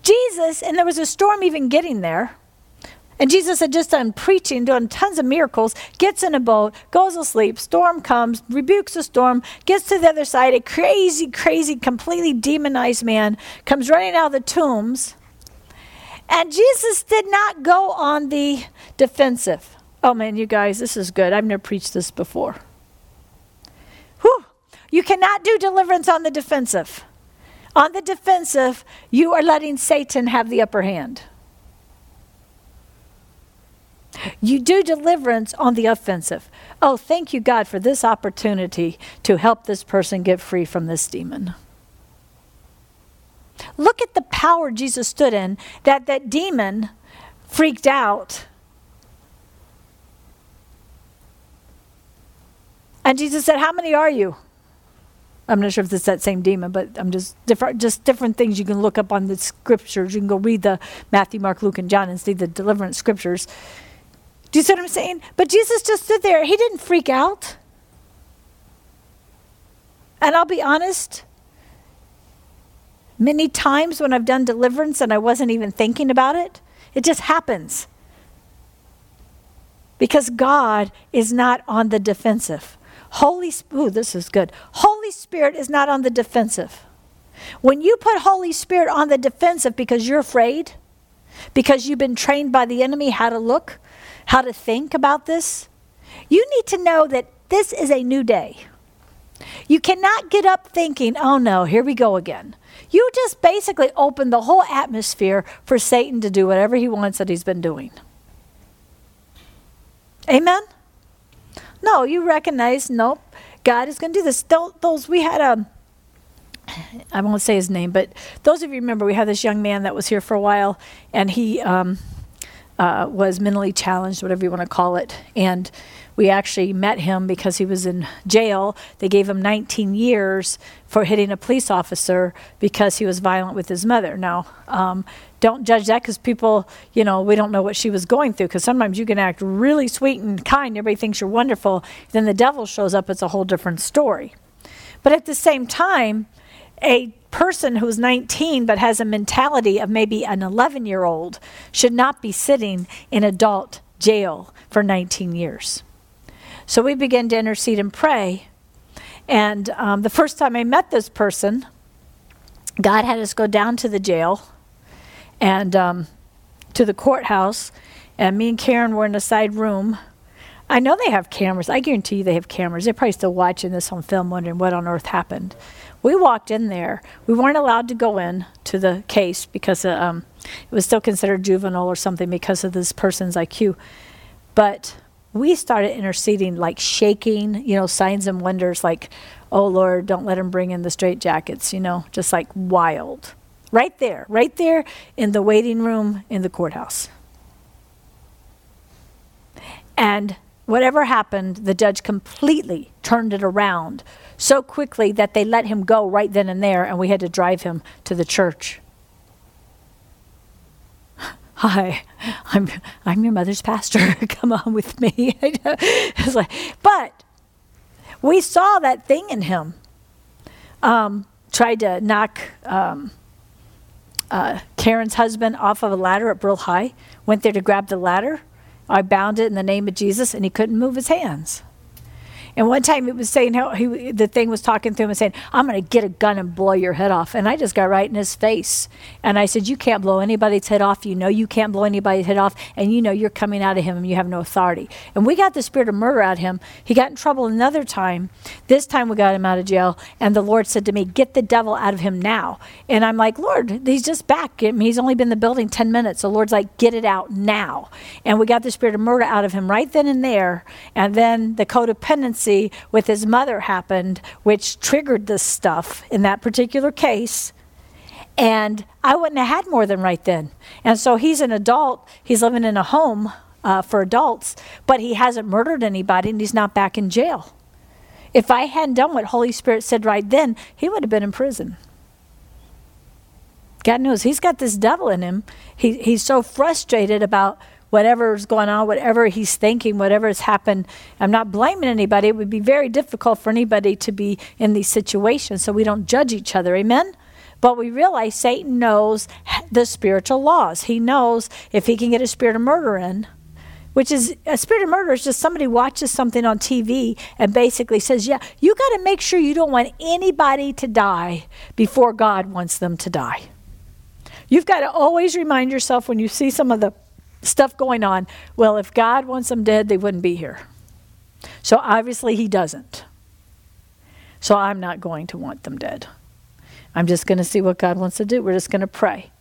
Jesus, and there was a storm even getting there. And Jesus had just done preaching, doing tons of miracles, gets in a boat, goes asleep, storm comes, rebukes the storm, gets to the other side. A crazy, crazy, completely demonized man comes running out of the tombs. And Jesus did not go on the defensive. Oh man, you guys, this is good. I've never preached this before. Whew. You cannot do deliverance on the defensive. On the defensive, you are letting Satan have the upper hand. You do deliverance on the offensive. Oh, thank you, God, for this opportunity to help this person get free from this demon. Look at the power Jesus stood in that that demon freaked out. And Jesus said, How many are you? I'm not sure if it's that same demon, but I'm just different, just different things you can look up on the scriptures. You can go read the Matthew, Mark, Luke, and John and see the deliverance scriptures. Do you see what I'm saying? But Jesus just stood there. He didn't freak out. And I'll be honest, many times when I've done deliverance and I wasn't even thinking about it, it just happens. Because God is not on the defensive. Holy Ooh, this is good. Holy Spirit is not on the defensive. When you put Holy Spirit on the defensive because you're afraid, because you've been trained by the enemy how to look, how to think about this, you need to know that this is a new day. You cannot get up thinking, oh no, here we go again. You just basically open the whole atmosphere for Satan to do whatever he wants that he's been doing. Amen? No, you recognize, nope, God is going to do this. Those, we had a, I won't say his name, but those of you remember we had this young man that was here for a while, and he, um, uh, was mentally challenged, whatever you want to call it. And we actually met him because he was in jail. They gave him 19 years for hitting a police officer because he was violent with his mother. Now, um, don't judge that because people, you know, we don't know what she was going through because sometimes you can act really sweet and kind. Everybody thinks you're wonderful. Then the devil shows up, it's a whole different story. But at the same time, a person who's 19 but has a mentality of maybe an 11 year old should not be sitting in adult jail for 19 years. So we began to intercede and pray. And um, the first time I met this person, God had us go down to the jail and um, to the courthouse. And me and Karen were in a side room. I know they have cameras. I guarantee you they have cameras. They're probably still watching this on film, wondering what on earth happened. We walked in there. We weren't allowed to go in to the case because uh, um, it was still considered juvenile or something because of this person's IQ. But we started interceding, like shaking, you know, signs and wonders, like, oh Lord, don't let him bring in the straight jackets, you know, just like wild. Right there, right there in the waiting room in the courthouse. And whatever happened, the judge completely turned it around so quickly that they let him go right then and there, and we had to drive him to the church. Hi, I'm I'm your mother's pastor. Come on with me. it's like, but we saw that thing in him. Um, tried to knock um, uh, Karen's husband off of a ladder at Brill High. Went there to grab the ladder. I bound it in the name of Jesus, and he couldn't move his hands. And one time it was saying how he, the thing was talking to him and saying, I'm going to get a gun and blow your head off. And I just got right in his face. And I said, You can't blow anybody's head off. You know you can't blow anybody's head off. And you know you're coming out of him and you have no authority. And we got the spirit of murder out of him. He got in trouble another time. This time we got him out of jail. And the Lord said to me, Get the devil out of him now. And I'm like, Lord, he's just back. he's only been in the building 10 minutes. The Lord's like, Get it out now. And we got the spirit of murder out of him right then and there. And then the codependency pregnancy with his mother happened, which triggered this stuff in that particular case. And I wouldn't have had more than right then. And so he's an adult, he's living in a home uh, for adults, but he hasn't murdered anybody and he's not back in jail. If I hadn't done what Holy Spirit said right then, he would have been in prison. God knows he's got this devil in him. He, he's so frustrated about whatever's going on, whatever he's thinking, whatever has happened. I'm not blaming anybody. It would be very difficult for anybody to be in these situations, so we don't judge each other. Amen? But we realize Satan knows the spiritual laws. He knows if he can get a spirit of murder in, which is a spirit of murder is just somebody watches something on TV and basically says, Yeah, you got to make sure you don't want anybody to die before God wants them to die. You've got to always remind yourself when you see some of the stuff going on, well, if God wants them dead, they wouldn't be here. So obviously, He doesn't. So I'm not going to want them dead. I'm just going to see what God wants to do. We're just going to pray.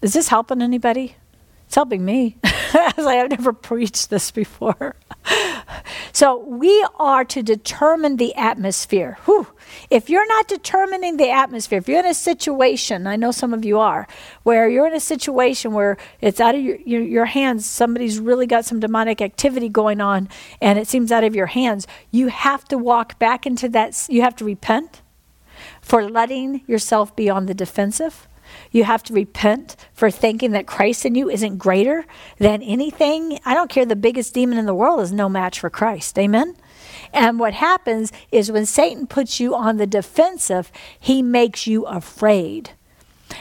Is this helping anybody? It's helping me. I've never preached this before. so we are to determine the atmosphere. Whew. If you're not determining the atmosphere, if you're in a situation, I know some of you are, where you're in a situation where it's out of your, your, your hands, somebody's really got some demonic activity going on, and it seems out of your hands, you have to walk back into that, you have to repent for letting yourself be on the defensive. You have to repent for thinking that Christ in you isn't greater than anything. I don't care, the biggest demon in the world is no match for Christ. Amen? And what happens is when Satan puts you on the defensive, he makes you afraid.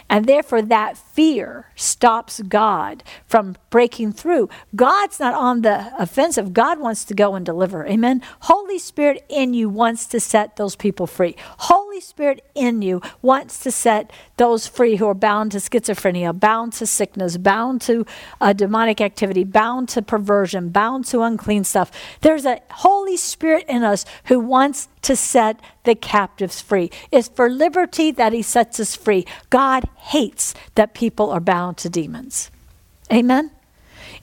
And therefore, that fear stops God from breaking through. God's not on the offensive. God wants to go and deliver. Amen. Holy Spirit in you wants to set those people free. Holy Spirit in you wants to set those free who are bound to schizophrenia, bound to sickness, bound to uh, demonic activity, bound to perversion, bound to unclean stuff. There's a Holy Spirit in us who wants to set the captives free. It's for liberty that he sets us free. God hates that people are bound to demons. Amen?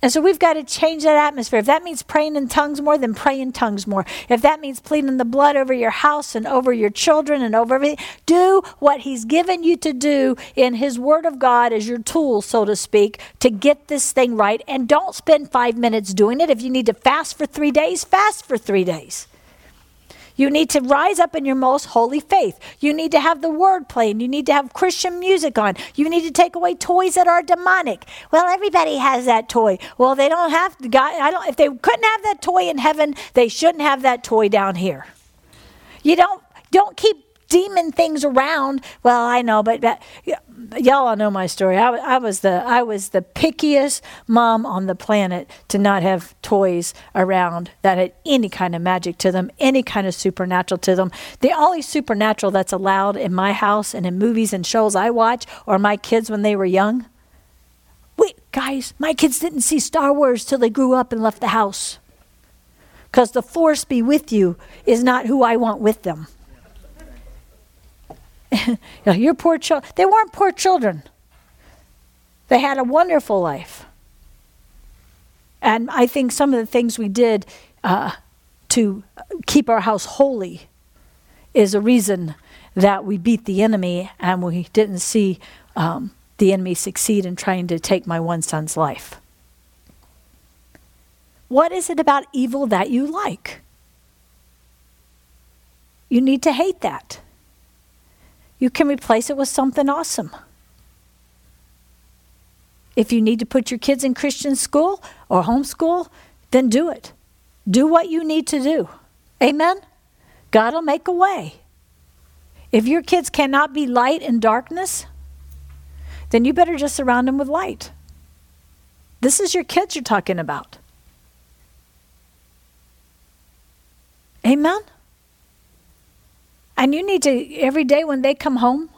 And so we've got to change that atmosphere. If that means praying in tongues more, then pray in tongues more. If that means pleading the blood over your house and over your children and over everything, do what He's given you to do in His Word of God as your tool, so to speak, to get this thing right. And don't spend five minutes doing it. If you need to fast for three days, fast for three days. You need to rise up in your most holy faith. You need to have the word playing. You need to have Christian music on. You need to take away toys that are demonic. Well, everybody has that toy. Well, they don't have God. I don't. If they couldn't have that toy in heaven, they shouldn't have that toy down here. You don't don't keep demon things around. Well, I know, but, but y'all all know my story. I, I, was the I was the pickiest mom on the planet to not have toys around that had any kind of magic to them, any kind of supernatural to them. The only supernatural that's allowed in my house and in movies and shows I watch, or my kids when they were young. Wait, guys, my kids didn't see Star Wars till they grew up and left the house. Because the force be with you is not who I want with them. your poor children, they weren't poor children. They had a wonderful life. And I think some of the things we did uh, to keep our house holy is a reason that we beat the enemy and we didn't see um, the enemy succeed in trying to take my one son's life. What is it about evil that you like? You need to hate that you can replace it with something awesome. If you need to put your kids in Christian school or homeschool, then do it. Do what you need to do. Amen? God will make a way. If your kids cannot be light in darkness, then you better just surround them with light. This is your kids you're talking about. Amen? And you need to, every day when they come home,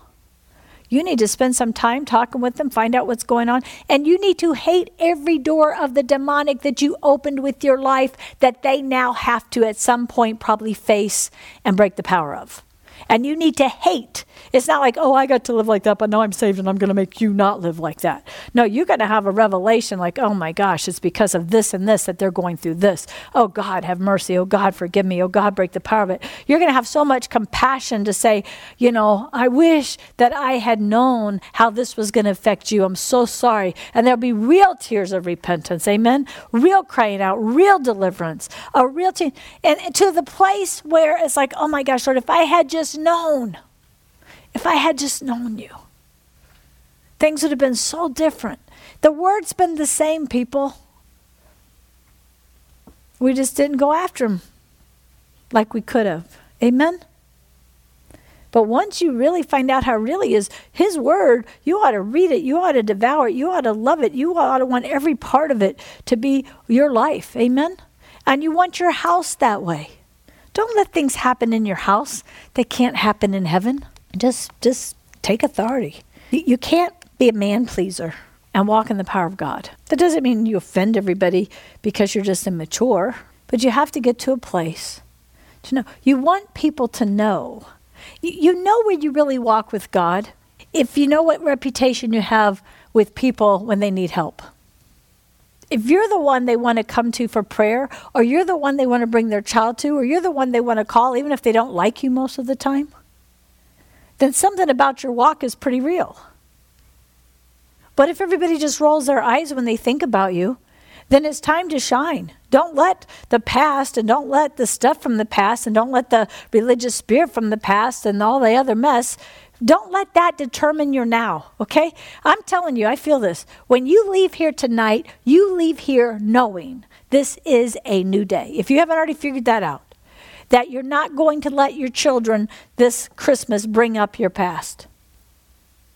you need to spend some time talking with them, find out what's going on. And you need to hate every door of the demonic that you opened with your life that they now have to, at some point, probably face and break the power of. And you need to hate it's not like, oh, I got to live like that, but now I'm saved and I'm going to make you not live like that. No, you're going to have a revelation like, oh my gosh, it's because of this and this that they're going through this. Oh God, have mercy. Oh God, forgive me. Oh God, break the power of it. You're going to have so much compassion to say, you know, I wish that I had known how this was going to affect you. I'm so sorry. And there'll be real tears of repentance. Amen. Real crying out, real deliverance, a real tear. And to the place where it's like, oh my gosh, Lord, if I had just known. If I had just known you, things would have been so different. The word's been the same, people. We just didn't go after them like we could have. Amen? But once you really find out how really is, His Word, you ought to read it, you ought to devour it, you ought to love it, you ought to want every part of it to be your life. Amen? And you want your house that way. Don't let things happen in your house that can't happen in heaven. Just, just take authority. You, you can't be a man pleaser and walk in the power of God. That doesn't mean you offend everybody because you're just immature, but you have to get to a place to know. You want people to know. You, you know where you really walk with God if you know what reputation you have with people when they need help. If you're the one they want to come to for prayer, or you're the one they want to bring their child to, or you're the one they want to call, even if they don't like you most of the time, then something about your walk is pretty real. But if everybody just rolls their eyes when they think about you, then it's time to shine. Don't let the past and don't let the stuff from the past and don't let the religious spirit from the past and all the other mess, don't let that determine your now, okay? I'm telling you, I feel this. When you leave here tonight, you leave here knowing this is a new day. If you haven't already figured that out, that you're not going to let your children this Christmas bring up your past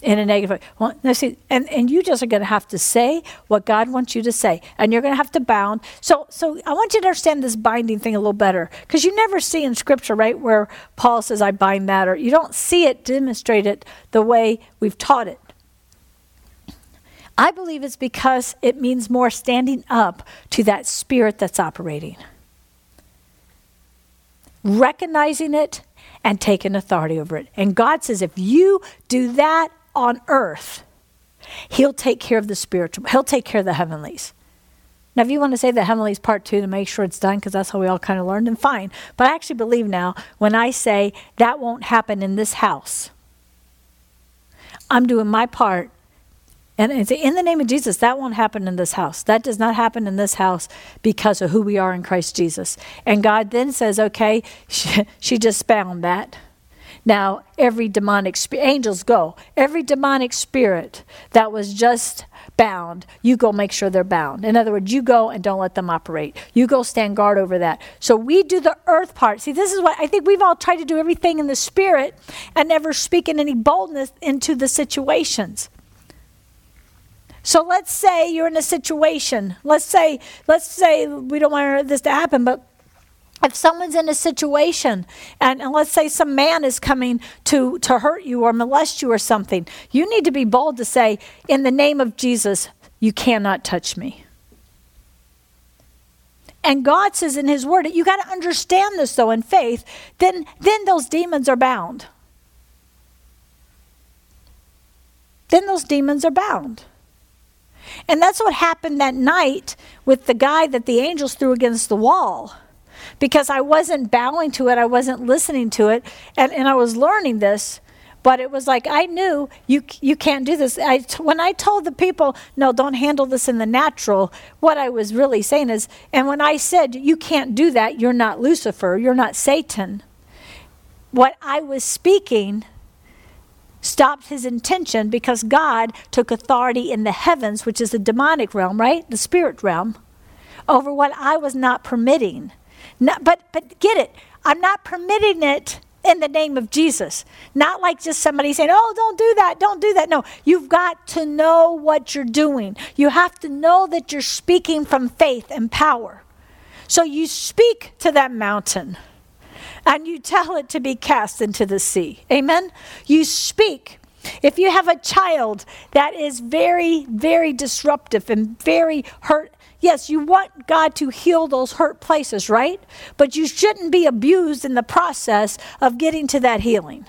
in a negative way. Well, see, and, and you just are going to have to say what God wants you to say, and you're going to have to bound. So, so I want you to understand this binding thing a little better, because you never see in Scripture, right, where Paul says, "I bind that," or you don't see it demonstrated the way we've taught it. I believe it's because it means more standing up to that spirit that's operating, recognizing it, and taking authority over it. And God says, if you do that, on earth, He'll take care of the spiritual, He'll take care of the heavenlies. Now, if you want to say the heavenlies part two to make sure it's done, because that's how we all kind of learned, then fine. But I actually believe now when I say that won't happen in this house, I'm doing my part. And in the name of Jesus, that won't happen in this house. That does not happen in this house because of who we are in Christ Jesus. And God then says, okay, she, she just found that. Now, every demonic angels go, every demonic spirit that was just bound, you go make sure they're bound. In other words, you go and don't let them operate. You go stand guard over that. So we do the earth part. See, this is what I think we've all tried to do everything in the spirit and never speaking any boldness into the situations. So let's say you're in a situation. Let's say, let's say we don't want this to happen, but if someone's in a situation and, and, let's say some man is coming to, to hurt you or molest you or something, you need to be bold to say, in the name of Jesus, you cannot touch me. And God says in his word, you got to understand this though in faith, then, then those demons are bound. Then those demons are bound. And that's what happened that night with the guy that the angels threw against the wall because I wasn't bowing to it, I wasn't listening to it, and, and I was learning this. But it was like I knew you you can't do this. I when I told the people, no, don't handle this in the natural. What I was really saying is, and when I said you can't do that, you're not Lucifer, you're not Satan. What I was speaking stopped his intention because God took authority in the heavens, which is the demonic realm, right? The spirit realm, over what I was not permitting. But, but get it. I'm not permitting it in the name of Jesus. Not like just somebody saying, oh, don't do that, don't do that. No, you've got to know what you're doing. You have to know that you're speaking from faith and power. So you speak to that mountain and you tell it to be cast into the sea. Amen? You speak. If you have a child that is very, very disruptive and very hurt Yes, you want God to heal those hurt places, right? But you shouldn't be abused in the process of getting to that healing.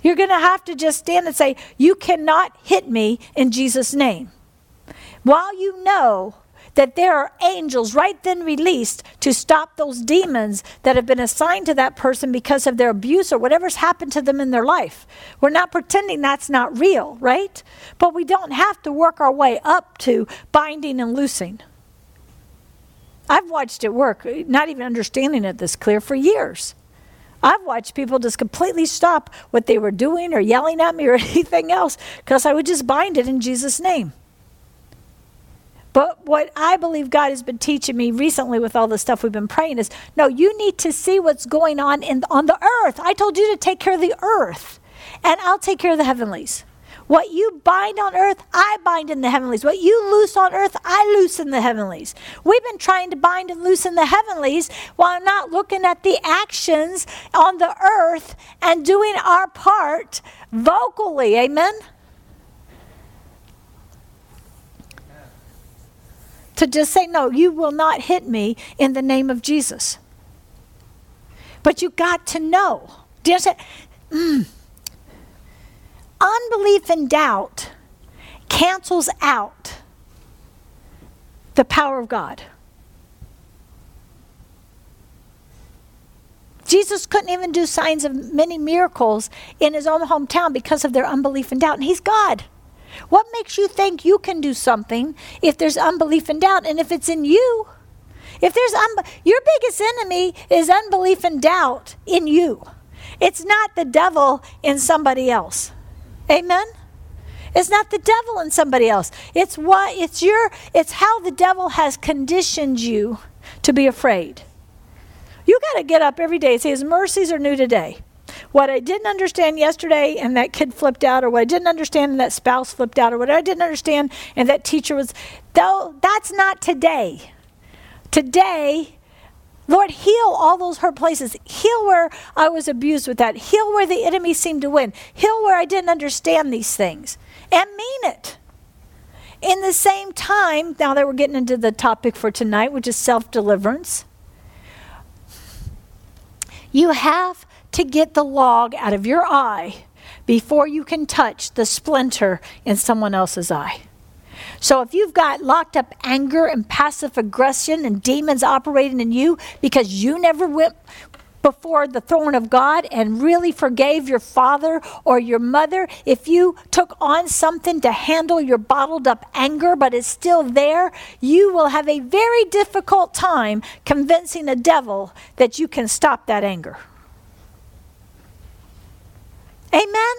You're going to have to just stand and say, You cannot hit me in Jesus' name. While you know that there are angels right then released to stop those demons that have been assigned to that person because of their abuse or whatever's happened to them in their life. We're not pretending that's not real, right? But we don't have to work our way up to binding and loosing. I've watched it work, not even understanding it this clear for years. I've watched people just completely stop what they were doing or yelling at me or anything else because I would just bind it in Jesus' name. But what I believe God has been teaching me recently with all the stuff we've been praying is no, you need to see what's going on in, on the earth. I told you to take care of the earth, and I'll take care of the heavenlies. What you bind on earth, I bind in the heavenlies. What you loose on earth, I loose in the heavenlies. We've been trying to bind and loose in the heavenlies while not looking at the actions on the earth and doing our part vocally. Amen? To just say, no, you will not hit me in the name of Jesus. But you got to know. Do you understand? Mm unbelief and doubt cancels out the power of God. Jesus couldn't even do signs of many miracles in his own hometown because of their unbelief and doubt, and he's God. What makes you think you can do something if there's unbelief and doubt? And if it's in you, if there's un- your biggest enemy is unbelief and doubt in you. It's not the devil in somebody else. Amen? It's not the devil in somebody else. It's what it's your it's how the devil has conditioned you to be afraid. You got to get up every day and say his mercies are new today. What I didn't understand yesterday and that kid flipped out or what I didn't understand and that spouse flipped out or what I didn't understand and that teacher was though that's not today. Today Lord, heal all those hurt places. Heal where I was abused with that. Heal where the enemy seemed to win. Heal where I didn't understand these things. And mean it. In the same time, now that we're getting into the topic for tonight, which is self deliverance, you have to get the log out of your eye before you can touch the splinter in someone else's eye. So if you've got locked up anger and passive aggression and demons operating in you because you never went before the throne of God and really forgave your father or your mother, if you took on something to handle your bottled up anger but it's still there, you will have a very difficult time convincing the devil that you can stop that anger. Amen?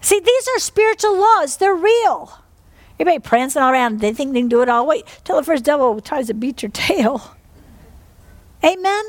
See, these are spiritual laws, they're real. Everybody prancing all around. They think they can do it all. Wait till the first devil tries to beat your tail. Amen?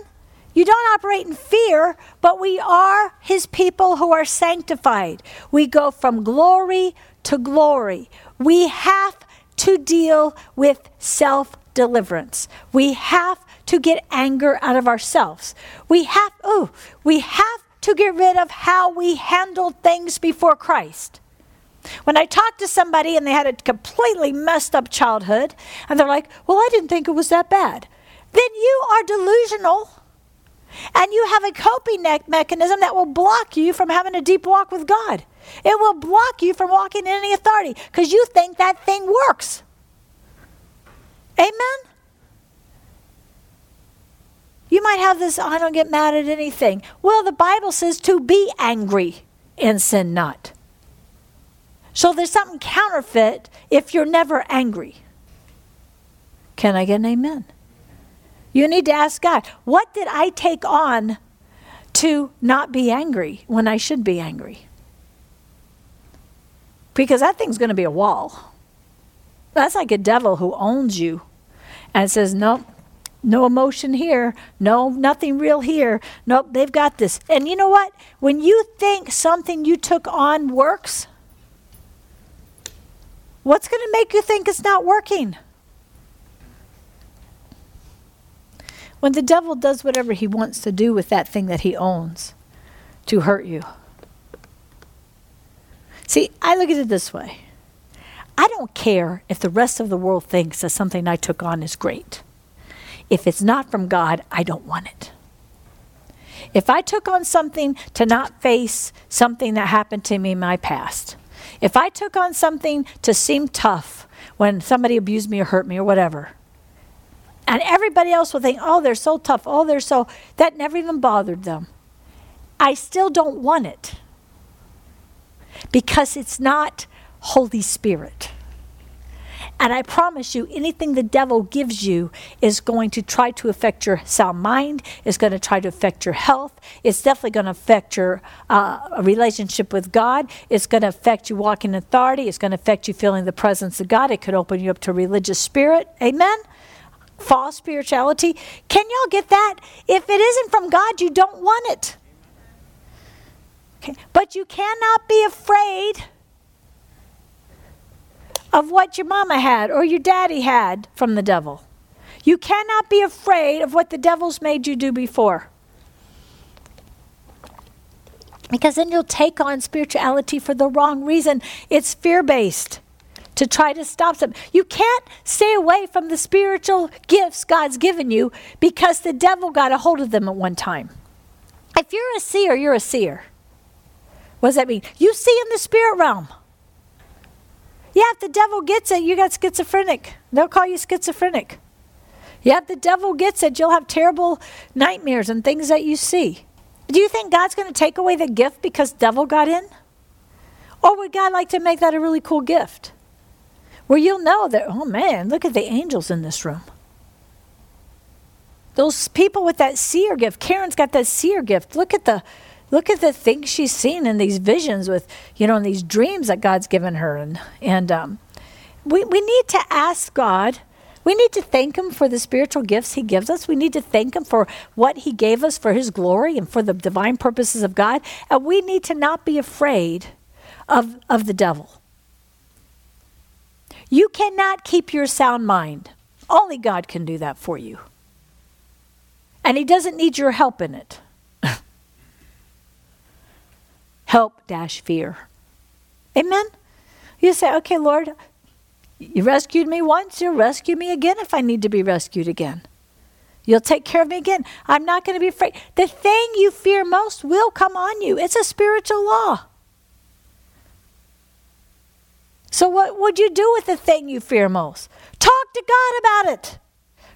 You don't operate in fear, but we are his people who are sanctified. We go from glory to glory. We have to deal with self deliverance. We have to get anger out of ourselves. We have oh, we have to get rid of how we handled things before Christ. When I talk to somebody and they had a completely messed up childhood, and they're like, Well, I didn't think it was that bad, then you are delusional. And you have a coping mechanism that will block you from having a deep walk with God. It will block you from walking in any authority because you think that thing works. Amen? You might have this, I don't get mad at anything. Well, the Bible says to be angry and sin not. So there's something counterfeit if you're never angry. Can I get an amen? You need to ask God, what did I take on to not be angry when I should be angry? Because that thing's going to be a wall. That's like a devil who owns you and says, Nope, no emotion here. No, nothing real here. Nope, they've got this. And you know what? When you think something you took on works, What's going to make you think it's not working? When the devil does whatever he wants to do with that thing that he owns to hurt you. See, I look at it this way I don't care if the rest of the world thinks that something I took on is great. If it's not from God, I don't want it. If I took on something to not face something that happened to me in my past, if I took on something to seem tough when somebody abused me or hurt me or whatever, and everybody else will think, oh, they're so tough, oh, they're so, that never even bothered them. I still don't want it because it's not Holy Spirit. And I promise you, anything the devil gives you is going to try to affect your sound mind, is going to try to affect your health, it's definitely going to affect your uh, relationship with God, it's going to affect you walking in authority, it's going to affect you feeling the presence of God, it could open you up to religious spirit. Amen? False spirituality. Can y'all get that? If it isn't from God, you don't want it. Okay. But you cannot be afraid of what your mama had or your daddy had from the devil. You cannot be afraid of what the devil's made you do before. Because then you'll take on spirituality for the wrong reason. It's fear based to try to stop them. You can't stay away from the spiritual gifts God's given you because the devil got a hold of them at one time. If you're a seer, you're a seer. What does that mean? You see in the spirit realm. Yeah, if the devil gets it, you got schizophrenic. They'll call you schizophrenic. Yeah, if the devil gets it, you'll have terrible nightmares and things that you see. Do you think God's going to take away the gift because devil got in? Or would God like to make that a really cool gift? Where you'll know that, oh man, look at the angels in this room. Those people with that seer gift. Karen's got that seer gift. Look at the look at the things she's seen in these visions with, you know, in these dreams that God's given her. And, and um, we, we need to ask God, we need to thank Him for the spiritual gifts He gives us. We need to thank Him for what He gave us for His glory and for the divine purposes of God. And we need to not be afraid of, of the devil. You cannot keep your sound mind. Only God can do that for you. And He doesn't need your help in it help dash fear. Amen? You say, okay, Lord, you rescued me once, you'll rescue me again if I need to be rescued again. You'll take care of me again. I'm not going to be afraid. The thing you fear most will come on you. It's a spiritual law. So, what would you do with the thing you fear most? Talk to God about it.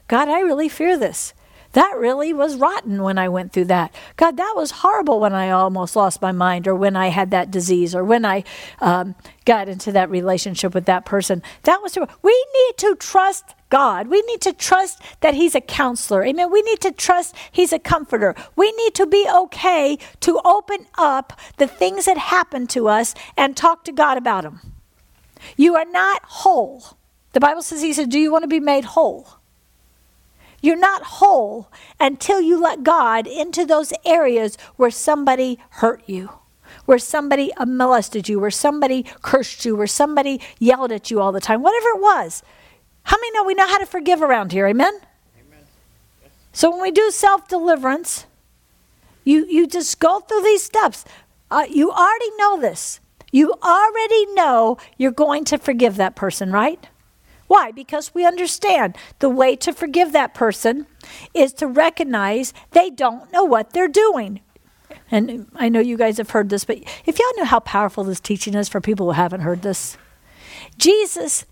God, I really fear this that really was rotten when I went through that. God, that was horrible when I almost lost my mind, or when I had that disease, or when I um, got into that relationship with that person. That was horrible. We need to trust God. We need to trust that He's a counselor. Amen. We need to trust He's a comforter. We need to be okay to open up the things that happen to us and talk to God about them. You are not whole. The Bible says, He said, Do you want to be made whole? You're not whole until you let God into those areas where somebody hurt you, where somebody molested you, where somebody cursed you, where somebody yelled at you all the time, whatever it was. How many know we know how to forgive around here? Amen? Amen. Yes. So when we do self deliverance, you, you just go through these steps. Uh, you already know this. You already know you're going to forgive that person, right? Why? Because we understand the way to forgive that person is to recognize they don't know what they're doing. And I know you guys have heard this, but if y'all knew how powerful this teaching is for people who haven't heard this, Jesus,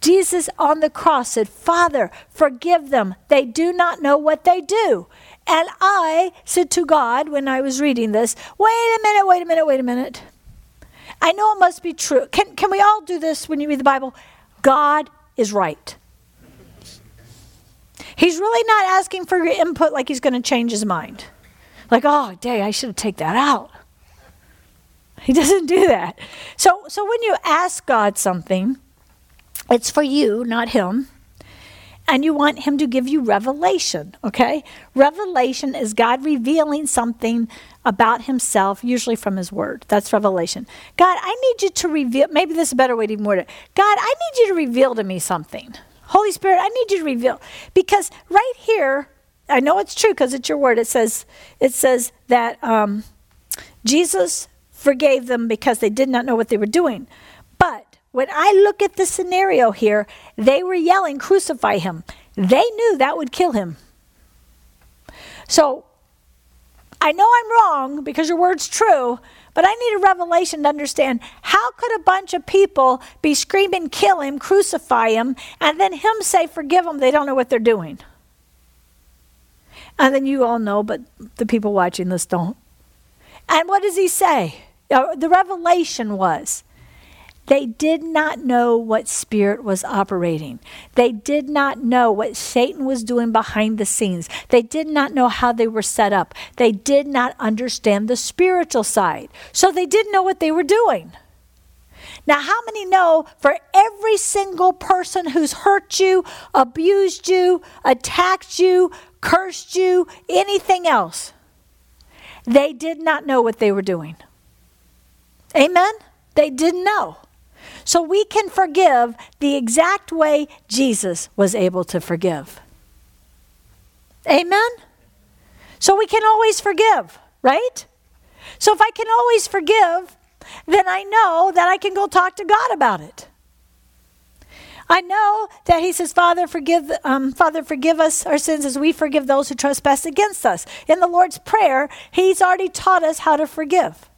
Jesus on the cross said, Father, forgive them. They do not know what they do. And I said to God when I was reading this, wait a minute, wait a minute, wait a minute. I know it must be true. Can, can we all do this when you read the Bible? God is right. He's really not asking for your input like he's going to change his mind. Like, oh, day, I should have take that out. He doesn't do that. So, so when you ask God something, it's for you, not him. And you want him to give you revelation, okay? Revelation is God revealing something about himself, usually from his word. That's revelation. God, I need you to reveal, maybe this is a better way to even word it. God, I need you to reveal to me something. Holy Spirit, I need you to reveal. Because right here, I know it's true because it's your word. It says, it says that um, Jesus forgave them because they did not know what they were doing. When I look at the scenario here, they were yelling, crucify him. They knew that would kill him. So I know I'm wrong because your word's true, but I need a revelation to understand how could a bunch of people be screaming, kill him, crucify him, and then him say, forgive them, they don't know what they're doing. And then you all know, but the people watching this don't. And what does he say? Uh, the revelation was They did not know what spirit was operating. They did not know what Satan was doing behind the scenes. They did not know how they were set up. They did not understand the spiritual side. So they didn't know what they were doing. Now, how many know for every single person who's hurt you, abused you, attacked you, cursed you, anything else, they did not know what they were doing? Amen? They didn't know. So we can forgive the exact way Jesus was able to forgive. Amen? So we can always forgive, right? So if I can always forgive, then I know that I can go talk to God about it. I know that he says, Father, forgive, um, Father, forgive us our sins as we forgive those who trespass against us. In the Lord's Prayer, he's already taught us how to forgive.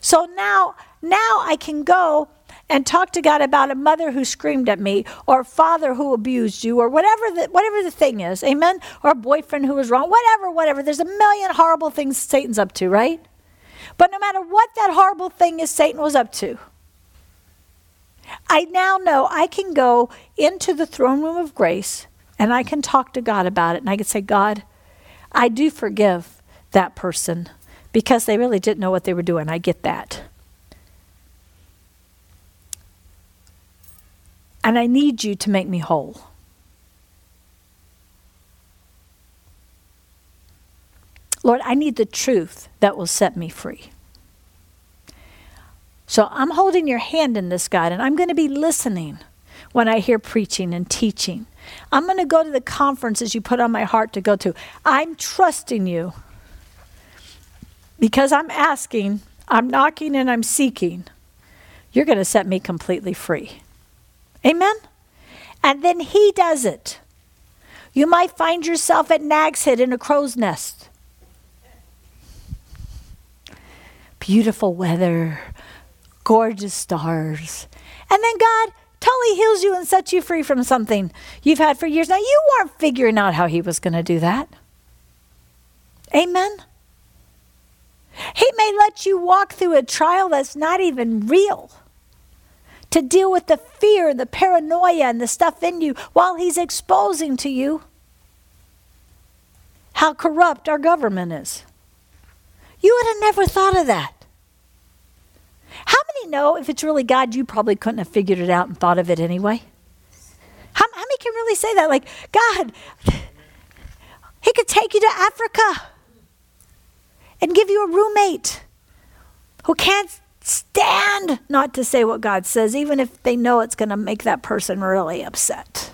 So now, now I can go and talk to God about a mother who screamed at me, or a father who abused you, or whatever the, whatever the thing is, amen? Or a boyfriend who was wrong, whatever, whatever. There's a million horrible things Satan's up to, right? But no matter what that horrible thing is Satan was up to, I now know I can go into the throne room of grace and I can talk to God about it. And I can say, God, I do forgive that person because they really didn't know what they were doing. I get that. And I need you to make me whole. Lord, I need the truth that will set me free. So I'm holding your hand in this, God, and I'm going to be listening when I hear preaching and teaching. I'm going to go to the conferences you put on my heart to go to. I'm trusting you because I'm asking, I'm knocking, and I'm seeking. You're going to set me completely free. Amen? And then he does it. You might find yourself at Nags Head in a crow's nest. Beautiful weather, gorgeous stars. And then God totally heals you and sets you free from something you've had for years. Now, you weren't figuring out how he was going to do that. Amen? He may let you walk through a trial that's not even real to deal with the fear, and the paranoia, and the stuff in you while he's exposing to you how corrupt our government is. You would have never thought of that. How many know if it's really God, you probably couldn't have figured it out and thought of it anyway? How, how many can really say that? Like, God, He could take you to Africa and give you a roommate who can't stand not to say what God says, even if they know it's going to make that person really upset.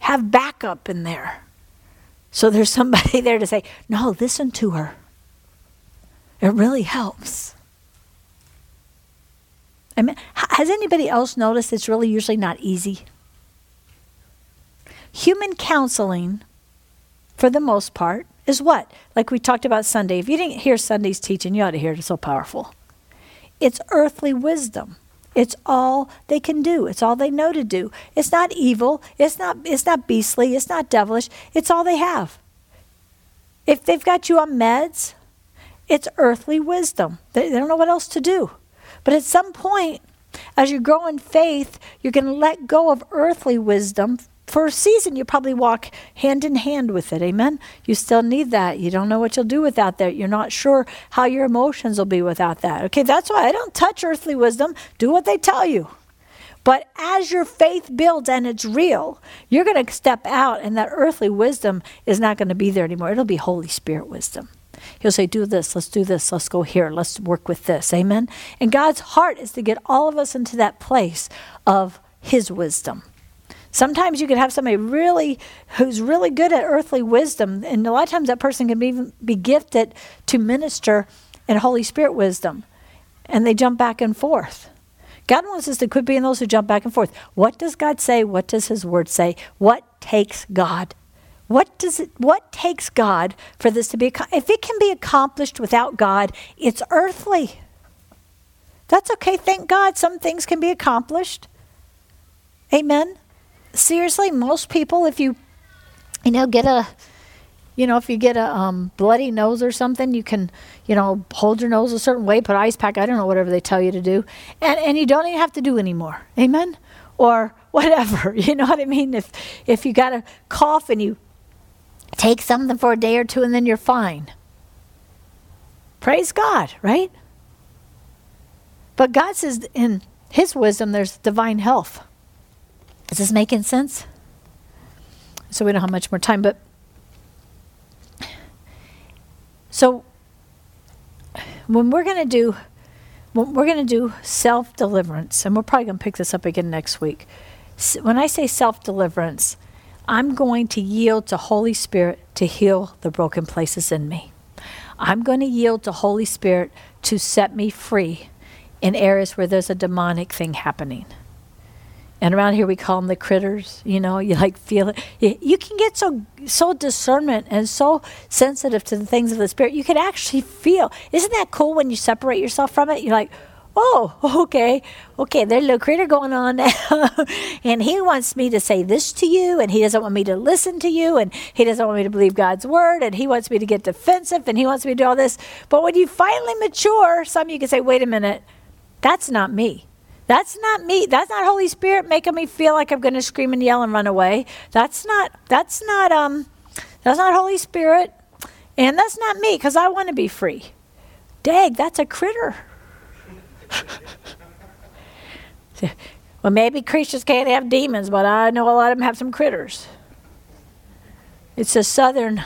Have backup in there. So there's somebody there to say, no, listen to her. It really helps. I mean, has anybody else noticed it's really usually not easy? Human counseling, for the most part, is what? Like we talked about Sunday. If you didn't hear Sunday's teaching, you ought to hear it. It's so powerful. It's earthly wisdom. It's all they can do. It's all they know to do. It's not evil. It's not it's not beastly. It's not devilish. It's all they have. If they've got you on meds, it's earthly wisdom. They, they don't know what else to do. But at some point, as you grow in faith, you're going to let go of earthly wisdom for a season, you probably walk hand in hand with it. Amen. You still need that. You don't know what you'll do without that. You're not sure how your emotions will be without that. Okay, that's why I don't touch earthly wisdom. Do what they tell you. But as your faith builds and it's real, you're going to step out, and that earthly wisdom is not going to be there anymore. It'll be Holy Spirit wisdom. He'll say, Do this, let's do this, let's go here, let's work with this. Amen. And God's heart is to get all of us into that place of His wisdom. Sometimes you could have somebody really who's really good at earthly wisdom, and a lot of times that person can be, be gifted to minister in Holy Spirit wisdom, and they jump back and forth. God wants us to quit being those who jump back and forth. What does God say? What does His Word say? What takes God? What does it? What takes God for this to be? If it can be accomplished without God, it's earthly. That's okay. Thank God, some things can be accomplished. Amen seriously, most people, if you, you know, get a, you know, if you get a um, bloody nose or something, you can, you know, hold your nose a certain way, put ice pack, I don't know, whatever they tell you to do. And, and you don't even have to do anymore. Amen? Or whatever. You know what I mean? If, if you got a cough and you take something for a day or two and then you're fine. Praise God, right? But God says in His wisdom, there's divine health. Is this making sense? So we don't have much more time, but so when we're going to do when we're going to do self deliverance, and we're probably going to pick this up again next week. When I say self deliverance, I'm going to yield to Holy Spirit to heal the broken places in me. I'm going to yield to Holy Spirit to set me free in areas where there's a demonic thing happening. And around here we call them the critters. You know, you like feel it. You, can get so so discernment and so sensitive to the things of the spirit. You can actually feel. Isn't that cool when you separate yourself from it? You're like, oh, okay, okay. There's a little critter going on now, and he wants me to say this to you, and he doesn't want me to listen to you, and he doesn't want me to believe God's word, and he wants me to get defensive, and he wants me to do all this. But when you finally mature, some of you can say, wait a minute, that's not me. That's not me. That's not Holy Spirit making me feel like I'm going to scream and yell and run away. That's not that's not um that's not Holy Spirit. And that's not me cuz I want to be free. Dag, that's a critter. well, maybe Christians can't have demons, but I know a lot of them have some critters. It's a southern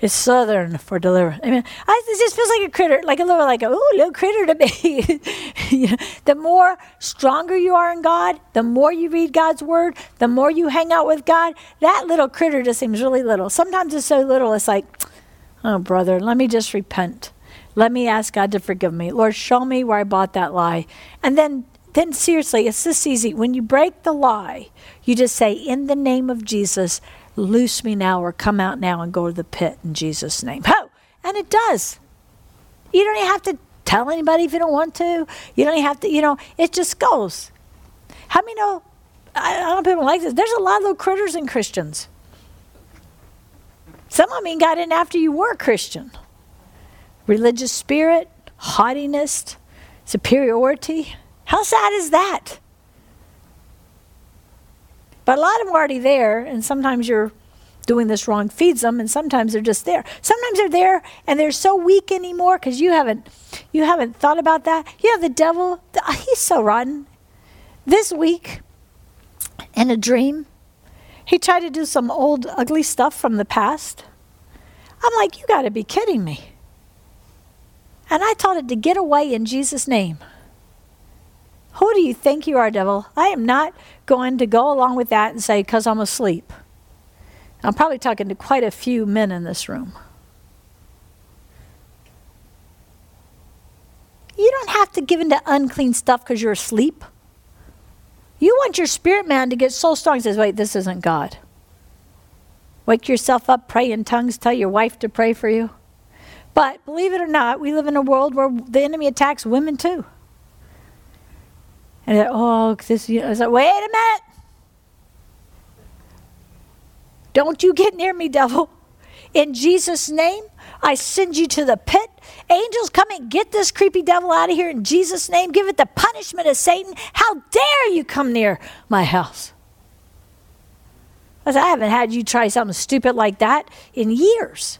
it's southern for deliverance. I mean, I, it just feels like a critter, like a little, like a ooh, little critter to me. you know, the more stronger you are in God, the more you read God's word, the more you hang out with God. That little critter just seems really little. Sometimes it's so little, it's like, oh, brother, let me just repent. Let me ask God to forgive me. Lord, show me where I bought that lie. And then then seriously, it's this easy. When you break the lie, you just say, In the name of Jesus, loose me now or come out now and go to the pit in Jesus' name. Ho! And it does. You don't even have to tell anybody if you don't want to. You don't even have to, you know, it just goes. How many know? I, I don't know people like this. There's a lot of little critters in Christians. Some of them got in after you were a Christian. Religious spirit, haughtiness, superiority. How sad is that? But a lot of them are already there, and sometimes you're doing this wrong feeds them, and sometimes they're just there. Sometimes they're there and they're so weak anymore because you haven't you haven't thought about that. Know, the devil, uh, he's so rotten. This week, in a dream, he tried to do some old ugly stuff from the past. I'm like, you got to be kidding me. And I told it to get away in Jesus' name. Who do you think you are, devil? I am not going to go along with that and say, because I'm asleep. I'm probably talking to quite a few men in this room. You don't have to give into unclean stuff because you're asleep. You want your spirit man to get so strong, he says, wait, this isn't God. Wake yourself up, pray in tongues, tell your wife to pray for you. But believe it or not, we live in a world where the enemy attacks women too. And oh, this, you know, I was like, wait a minute. Don't you get near me, devil. In Jesus' name, I send you to the pit. Angels, come and get this creepy devil out of here in Jesus' name. Give it the punishment of Satan. How dare you come near my house? I, said, I haven't had you try something stupid like that in years.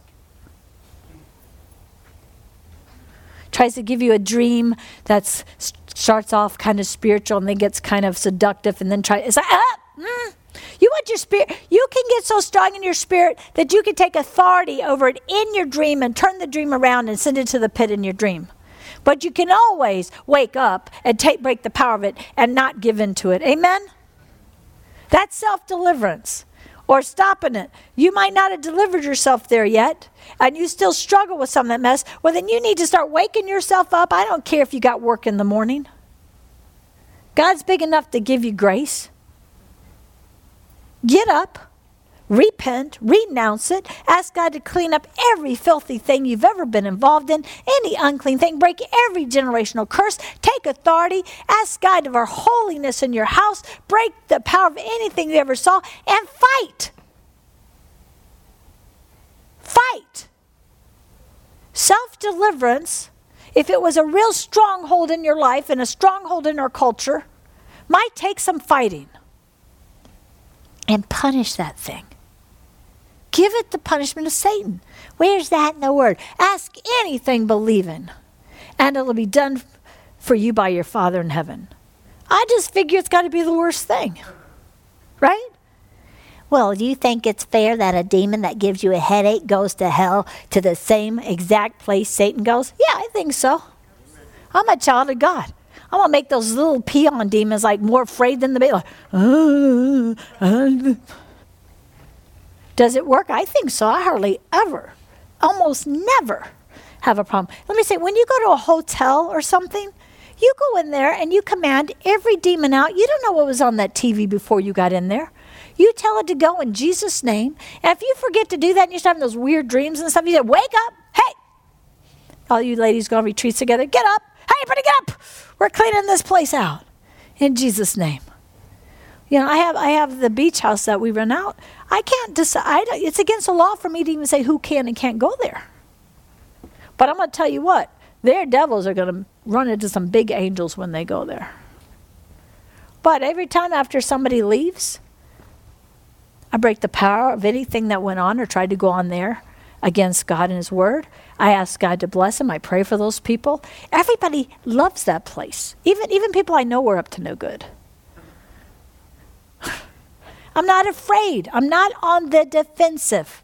Tries to give you a dream that starts off kind of spiritual and then gets kind of seductive and then try it's like ah, mm. you want your spirit you can get so strong in your spirit that you can take authority over it in your dream and turn the dream around and send it to the pit in your dream. But you can always wake up and take break the power of it and not give in to it. Amen? That's self-deliverance or stopping it. You might not have delivered yourself there yet, and you still struggle with some of that mess. Well, then you need to start waking yourself up. I don't care if you got work in the morning. God's big enough to give you grace. Get up, repent, renounce it, ask God to clean up every filthy thing you've ever been involved in, any unclean thing, break every generational curse, take authority, ask God for holiness in your house, break the power of anything you ever saw, and fight. Fight. Self deliverance, if it was a real stronghold in your life and a stronghold in our culture, might take some fighting. And punish that thing. Give it the punishment of Satan. Where's that in the word? Ask anything believing, and it'll be done for you by your Father in heaven. I just figure it's got to be the worst thing. Right? Well, do you think it's fair that a demon that gives you a headache goes to hell to the same exact place Satan goes? Yeah, I think so. I'm a child of God. I'm gonna make those little peon demons like more afraid than the baby. Like, uh, uh. Does it work? I think so. I hardly ever, almost never, have a problem. Let me say, when you go to a hotel or something, you go in there and you command every demon out. You don't know what was on that TV before you got in there. You tell it to go in Jesus' name. And if you forget to do that and you start having those weird dreams and stuff, you say, Wake up. Hey. All you ladies go on retreats together, get up. Hey, everybody get up. We're cleaning this place out. In Jesus' name. You know, I have I have the beach house that we rent out. I can't decide. It's against the law for me to even say who can and can't go there. But I'm going to tell you what, their devils are going to run into some big angels when they go there. But every time after somebody leaves, I break the power of anything that went on or tried to go on there against God and His Word. I ask God to bless them. I pray for those people. Everybody loves that place. Even even people I know were up to no good. I'm not afraid. I'm not on the defensive.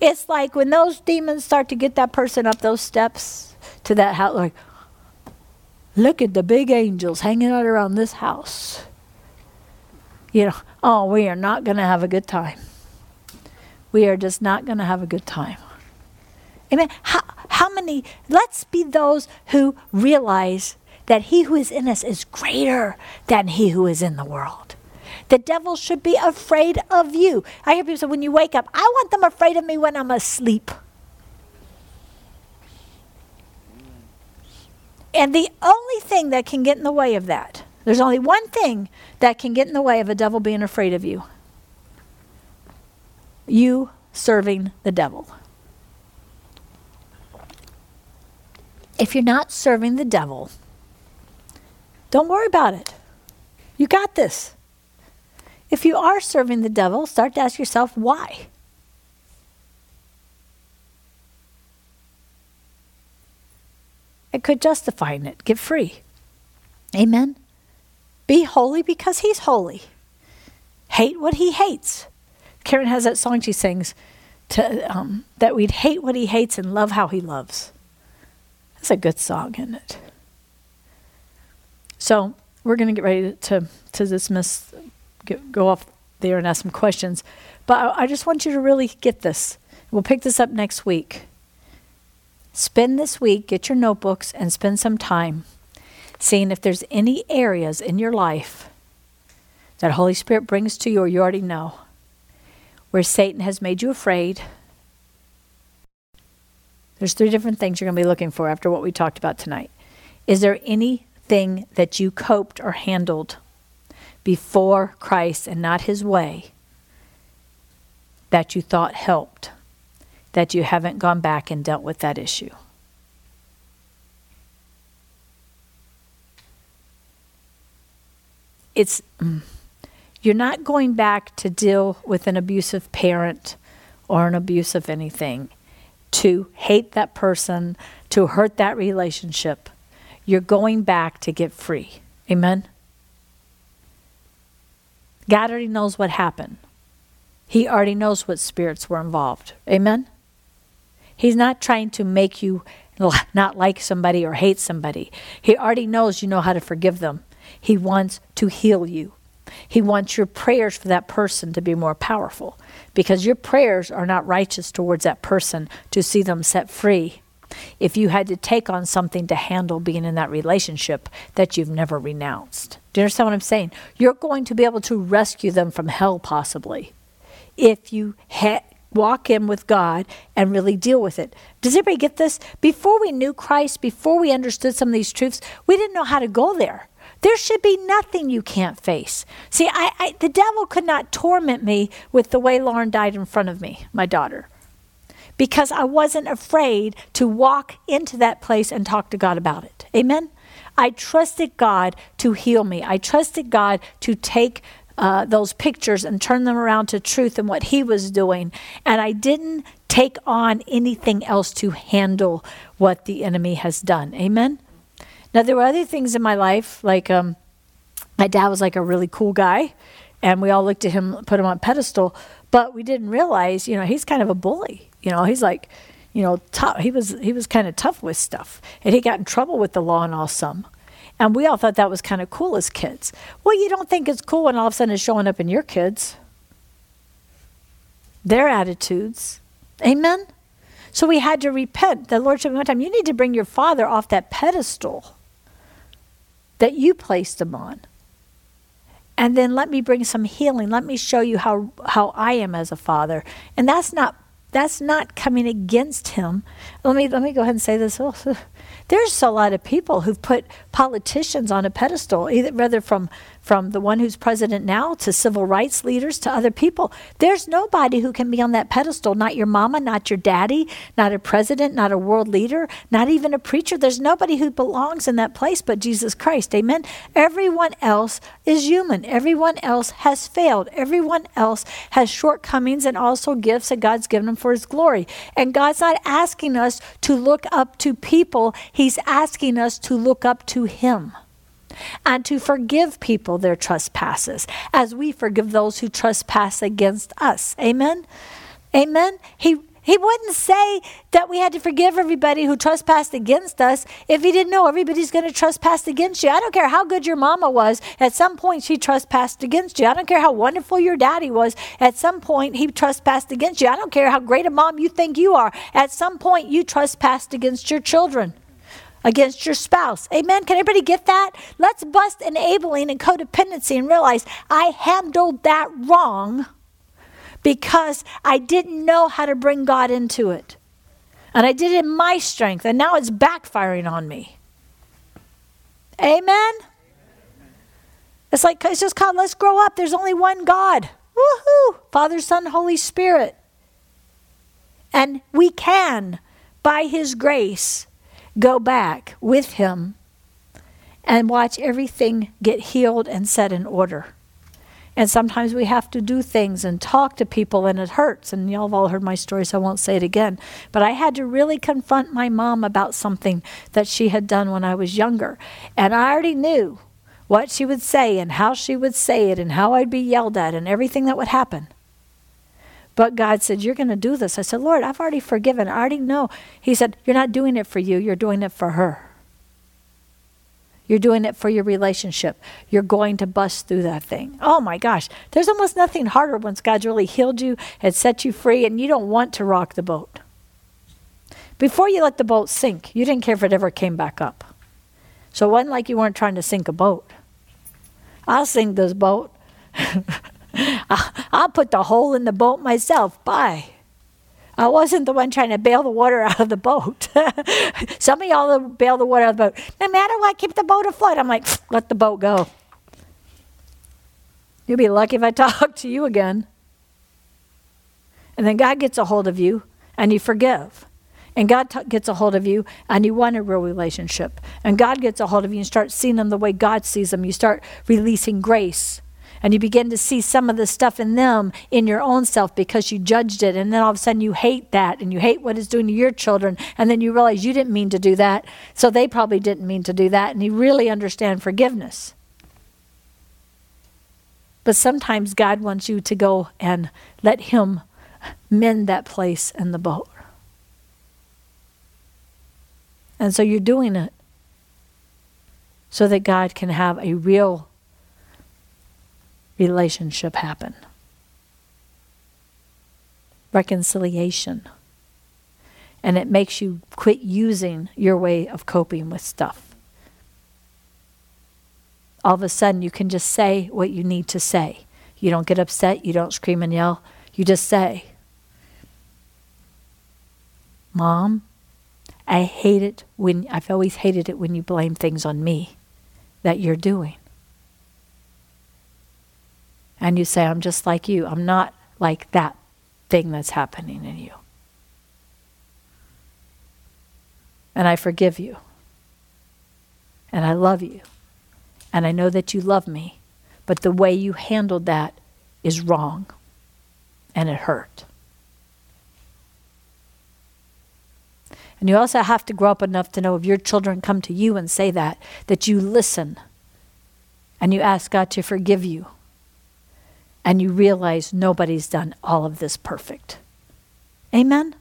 It's like when those demons start to get that person up those steps to that house, like, look at the big angels hanging out around this house. You know, oh, we are not going to have a good time. We are just not going to have a good time. Amen. How, how many, let's be those who realize that he who is in us is greater than he who is in the world. The devil should be afraid of you. I hear people say, when you wake up, I want them afraid of me when I'm asleep. And the only thing that can get in the way of that, there's only one thing that can get in the way of a devil being afraid of you you serving the devil. If you're not serving the devil, don't worry about it. You got this. If you are serving the devil, start to ask yourself why. It could justify it. Get free. Amen. Be holy because he's holy. Hate what he hates. Karen has that song she sings to, um, that we'd hate what he hates and love how he loves. That's a good song, isn't it? So we're going to get ready to, to dismiss get, go off there and ask some questions. But I, I just want you to really get this. We'll pick this up next week. Spend this week, get your notebooks, and spend some time seeing if there's any areas in your life that Holy Spirit brings to you or you already know where Satan has made you afraid. There's three different things you're going to be looking for after what we talked about tonight. Is there anything that you coped or handled before Christ and not his way that you thought helped, that you haven't gone back and dealt with that issue. It's mm, you're not going back to deal with an abusive parent or an abuse of anything to hate that person, to hurt that relationship. You're going back to get free. Amen. God already knows what happened. He already knows what spirits were involved. Amen? He's not trying to make you not like somebody or hate somebody. He already knows you know how to forgive them. He wants to heal you. He wants your prayers for that person to be more powerful because your prayers are not righteous towards that person to see them set free. If you had to take on something to handle being in that relationship that you've never renounced. Do you understand what I'm saying? You're going to be able to rescue them from hell, possibly, if you ha- walk in with God and really deal with it. Does everybody get this? Before we knew Christ, before we understood some of these truths, we didn't know how to go there. There should be nothing you can't face. See, I, I, the devil could not torment me with the way Lauren died in front of me, my daughter, because I wasn't afraid to walk into that place and talk to God about it. Amen? I trusted God to heal me. I trusted God to take uh, those pictures and turn them around to truth and what He was doing. And I didn't take on anything else to handle what the enemy has done. Amen? Now, there were other things in my life, like um, my dad was like a really cool guy, and we all looked at him, put him on pedestal, but we didn't realize, you know, he's kind of a bully. You know, he's like, you know, tough. He was he was kind of tough with stuff, and he got in trouble with the law and all some. And we all thought that was kind of cool as kids. Well, you don't think it's cool when all of a sudden it's showing up in your kids. Their attitudes. Amen? So we had to repent. The Lord said one time, you need to bring your father off that pedestal that you placed him on. And then let me bring some healing. Let me show you how, how I am as a father. And that's not that's not coming against him. Let me let me go ahead and say this. Oh, There's a lot of people who've put politicians on a pedestal, either rather from from the one who's president now to civil rights leaders to other people. There's nobody who can be on that pedestal, not your mama, not your daddy, not a president, not a world leader, not even a preacher. There's nobody who belongs in that place but Jesus Christ. Amen. Everyone else is human. Everyone else has failed. Everyone else has shortcomings and also gifts that God's given them for his glory. And God's not asking us to look up to people, He's asking us to look up to Him and to forgive people their trespasses as we forgive those who trespass against us. Amen. Amen. He he wouldn't say that we had to forgive everybody who trespassed against us if he didn't know everybody's going to trespass against you. I don't care how good your mama was. At some point, she trespassed against you. I don't care how wonderful your daddy was. At some point, he trespassed against you. I don't care how great a mom you think you are. At some point, you trespassed against your children against your spouse. Amen. Can everybody get that? Let's bust enabling and codependency and realize I handled that wrong because I didn't know how to bring God into it. And I did it in my strength, and now it's backfiring on me. Amen. It's like it's just called let's grow up. There's only one God. Woohoo! Father, Son, Holy Spirit. And we can, by His grace, go back with him and watch everything get healed and set in order. And sometimes we have to do things and talk to people, and it hurts. And y'all have all heard my story, so I won't say it again. But I had to really confront my mom about something that she had done when I was younger. And I already knew what she would say and how she would say it and how I'd be yelled at and everything that would happen. But God said, You're going to do this. I said, Lord, I've already forgiven. I already know. He said, You're not doing it for you, you're doing it for her. You're doing it for your relationship. You're going to bust through that thing. Oh my gosh. There's almost nothing harder once God's really healed you and set you free and you don't want to rock the boat. Before you let the boat sink, you didn't care if it ever came back up. So it wasn't like you weren't trying to sink a boat. I'll sink this boat. I'll put the hole in the boat myself. Bye. I wasn't the one trying to bail the water out of the boat. Some of y'all bail the water out of the boat. No matter what, keep the boat afloat. I'm like, let the boat go. You'll be lucky if I talk to you again. And then God gets a hold of you and you forgive. And God t- gets a hold of you and you want a real relationship. And God gets a hold of you and start seeing them the way God sees them. You start releasing grace and you begin to see some of the stuff in them in your own self because you judged it. And then all of a sudden you hate that and you hate what it's doing to your children. And then you realize you didn't mean to do that. So they probably didn't mean to do that. And you really understand forgiveness. But sometimes god wants you to go and let him mend that place in the boat. And so you're doing it so that god can have a real relationship happen. Reconciliation. And it makes you quit using your way of coping with stuff. All of a sudden, you can just say what you need to say. You don't get upset, you don't scream and yell, you just say, Mom, I hate it when I've always hated it when you blame things on me that you're doing and you say, I'm just like you. I'm not like that thing that's happening in you. And I forgive you. And I love you. And I know that you love me. But the way you handled that is wrong. And it hurt. And you also have to grow up enough to know if your children come to you and say that, that you listen and you ask God to forgive you. And you realize nobody's done all of this perfect. Amen?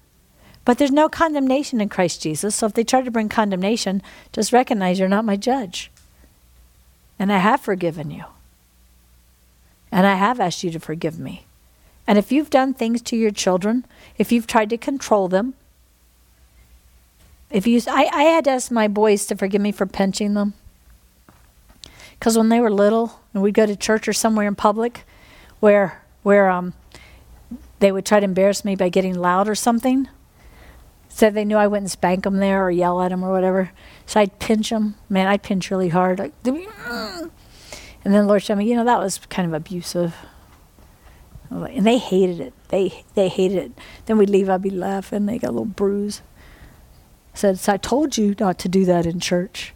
But there's no condemnation in Christ Jesus. So if they try to bring condemnation, just recognize you're not my judge. And I have forgiven you. And I have asked you to forgive me. And if you've done things to your children, if you've tried to control them, if you, I, I had to ask my boys to forgive me for pinching them. Because when they were little and we'd go to church or somewhere in public where, where um, they would try to embarrass me by getting loud or something, so they knew I wouldn't spank them there or yell at them or whatever. So I'd pinch them. Man, I'd pinch really hard. Like, and then the Lord showed me, you know, that was kind of abusive. And they hated it. They they hated it. Then we'd leave, I'd be laughing. They got a little bruise says, I told you not to do that in church.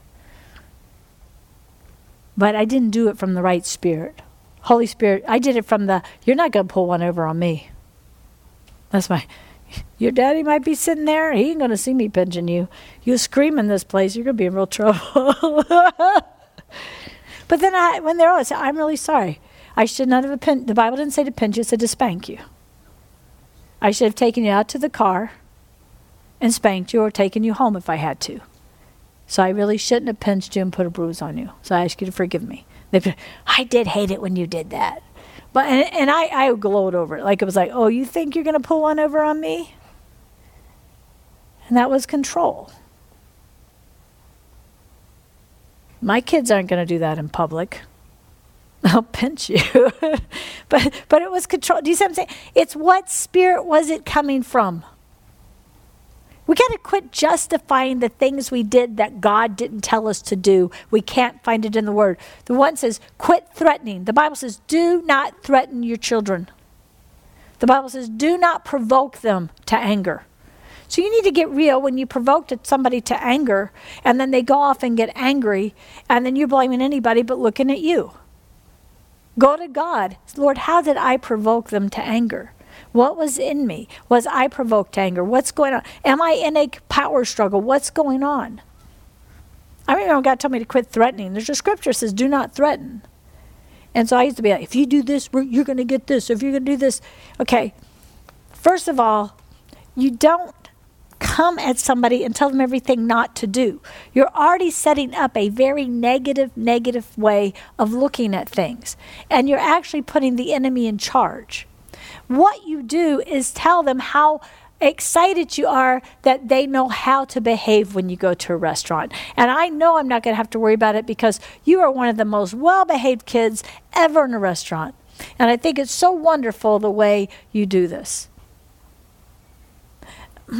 But I didn't do it from the right spirit. Holy Spirit, I did it from the, you're not going to pull one over on me. That's my, your daddy might be sitting there. He ain't going to see me pinching you. You scream in this place, you're going to be in real trouble. but then I, when they're all, I say, I'm really sorry. I should not have pinched, the Bible didn't say to pinch you, it said to spank you. I should have taken you out to the car and spanked you or taken you home if I had to. So I really shouldn't have pinched you and put a bruise on you. So I ask you to forgive me. They, I did hate it when you did that. But and, and I, I glowed over it. Like it was like, oh, you think you're gonna pull one over on me? And that was control. My kids aren't gonna do that in public. I'll pinch you. but but it was control. Do you see what I'm saying? It's what spirit was it coming from? We got to quit justifying the things we did that God didn't tell us to do. We can't find it in the Word. The one says, quit threatening. The Bible says, do not threaten your children. The Bible says, do not provoke them to anger. So you need to get real when you provoked somebody to anger and then they go off and get angry and then you're blaming anybody but looking at you. Go to God. Lord, how did I provoke them to anger? What was in me? Was I provoked anger? What's going on? Am I in a power struggle? What's going on? I remember God told me to quit threatening. There's a scripture that says, do not threaten. And so I used to be like, if you do this, you're going to get this. If you're going to do this. Okay, first of all, you don't come at somebody and tell them everything not to do. You're already setting up a very negative, negative way of looking at things. And you're actually putting the enemy in charge. What you do is tell them how excited you are that they know how to behave when you go to a restaurant. And I know I'm not going to have to worry about it because you are one of the most well behaved kids ever in a restaurant. And I think it's so wonderful the way you do this.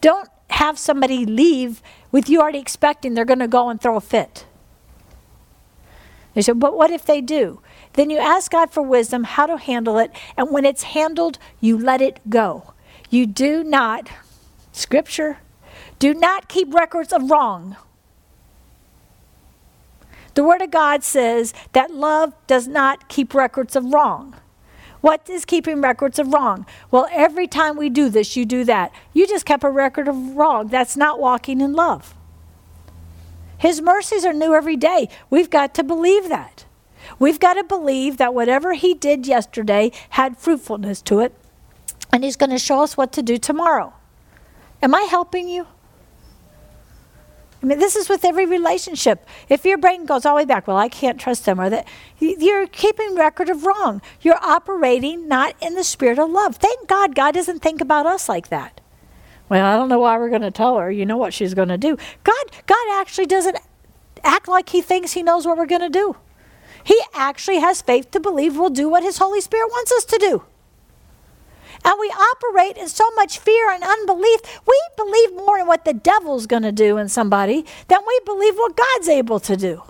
Don't have somebody leave with you already expecting they're going to go and throw a fit. They said, but what if they do? Then you ask God for wisdom how to handle it. And when it's handled, you let it go. You do not, scripture, do not keep records of wrong. The Word of God says that love does not keep records of wrong. What is keeping records of wrong? Well, every time we do this, you do that. You just kept a record of wrong. That's not walking in love. His mercies are new every day. We've got to believe that. We've got to believe that whatever He did yesterday had fruitfulness to it, and He's going to show us what to do tomorrow. Am I helping you? I mean, this is with every relationship. If your brain goes all the way back, well, I can't trust them, or that you're keeping record of wrong. You're operating not in the spirit of love. Thank God, God doesn't think about us like that. Well, I don't know why we're going to tell her. You know what she's going to do. God, God actually doesn't act like He thinks He knows what we're going to do. He actually has faith to believe we'll do what His Holy Spirit wants us to do. And we operate in so much fear and unbelief. We believe more in what the devil's going to do in somebody than we believe what God's able to do.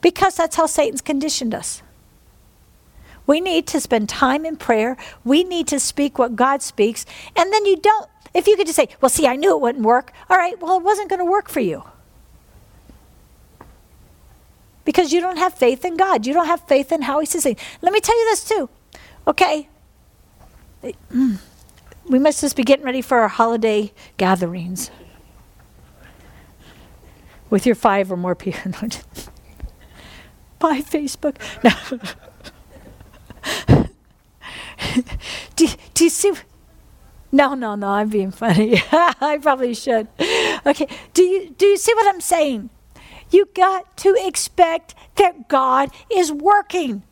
Because that's how Satan's conditioned us. We need to spend time in prayer. We need to speak what God speaks. And then you don't, if you could just say, well, see, I knew it wouldn't work. All right, well, it wasn't going to work for you. Because you don't have faith in God. You don't have faith in how He says things. Let me tell you this too. Okay. Mm. We must just be getting ready for our holiday gatherings with your five or more people. By Facebook. No. do, do you see? No, no, no, I'm being funny. I probably should. Okay, do you, do you see what I'm saying? You got to expect that God is working.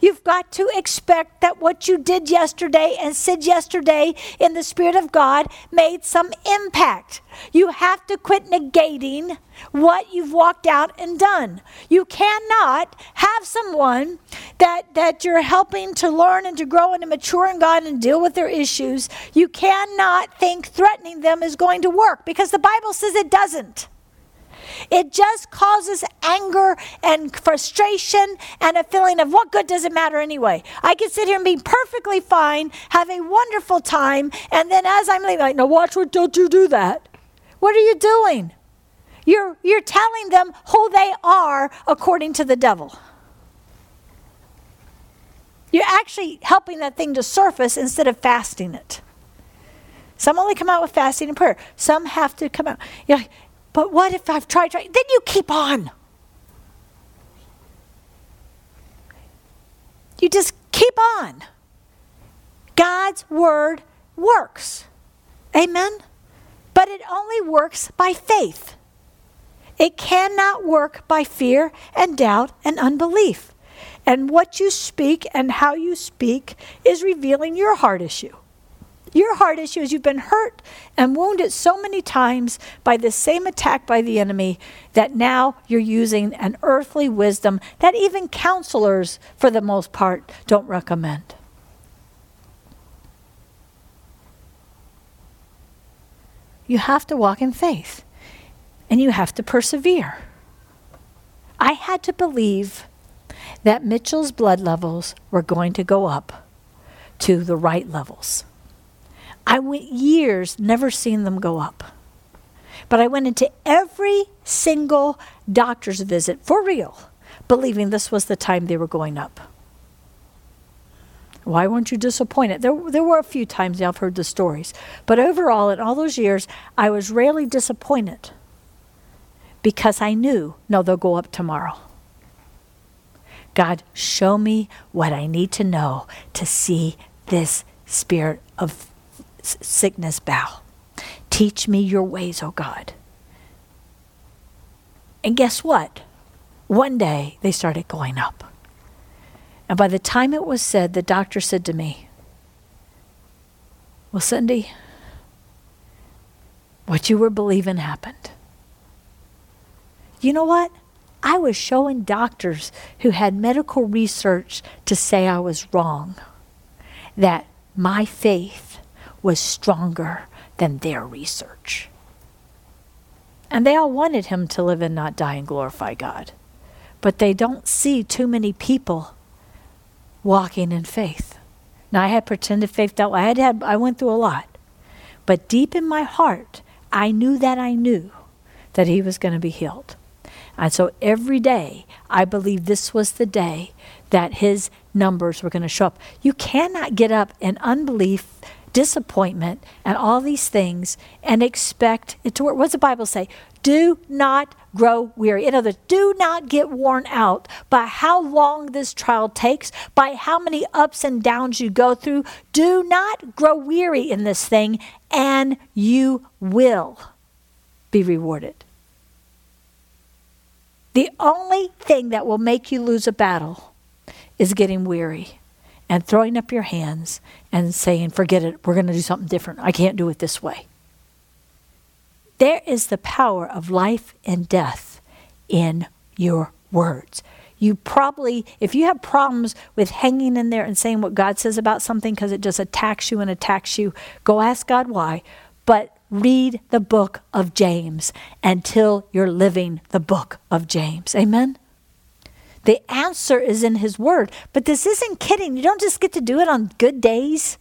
You've got to expect that what you did yesterday and said yesterday in the Spirit of God made some impact. You have to quit negating what you've walked out and done. You cannot have someone that, that you're helping to learn and to grow and to mature in God and deal with their issues. You cannot think threatening them is going to work because the Bible says it doesn't. It just causes anger and frustration and a feeling of what good does it matter anyway? I can sit here and be perfectly fine, have a wonderful time, and then as I'm leaving, like, now watch what, don't you do that. What are you doing? You're, you're telling them who they are according to the devil. You're actually helping that thing to surface instead of fasting it. Some only come out with fasting and prayer. Some have to come out. You're like, but what if I've tried, tried? Then you keep on. You just keep on. God's word works. Amen? But it only works by faith. It cannot work by fear and doubt and unbelief. And what you speak and how you speak is revealing your heart issue. Your heart issue is you've been hurt and wounded so many times by the same attack by the enemy that now you're using an earthly wisdom that even counselors, for the most part, don't recommend. You have to walk in faith and you have to persevere. I had to believe that Mitchell's blood levels were going to go up to the right levels. I went years never seeing them go up. But I went into every single doctor's visit for real, believing this was the time they were going up. Why weren't you disappointed? There, there were a few times I've heard the stories, but overall, in all those years, I was rarely disappointed because I knew, no, they'll go up tomorrow. God, show me what I need to know to see this spirit of sickness bow. Teach me your ways, O oh God. And guess what? One day they started going up. And by the time it was said, the doctor said to me, Well, Cindy, what you were believing happened. You know what? I was showing doctors who had medical research to say I was wrong that my faith was stronger than their research. And they all wanted him to live and not die and glorify God. But they don't see too many people walking in faith. Now I had pretended faith that I had had I went through a lot. But deep in my heart, I knew that I knew that he was going to be healed. And so every day, I believed this was the day that his numbers were going to show up. You cannot get up in unbelief disappointment, and all these things and expect it to work. What's the Bible say? Do not grow weary. In other words, do not get worn out by how long this trial takes, by how many ups and downs you go through. Do not grow weary in this thing, and you will be rewarded. The only thing that will make you lose a battle is getting weary and throwing up your hands and saying, forget it, we're going to do something different. I can't do it this way. There is the power of life and death in your words. You probably, if you have problems with hanging in there and saying what God says about something because it just attacks you and attacks you, go ask God why. But read the book of James until you're living the book of James. Amen? The answer is in His Word. But this isn't kidding. You don't just get to do it on good days.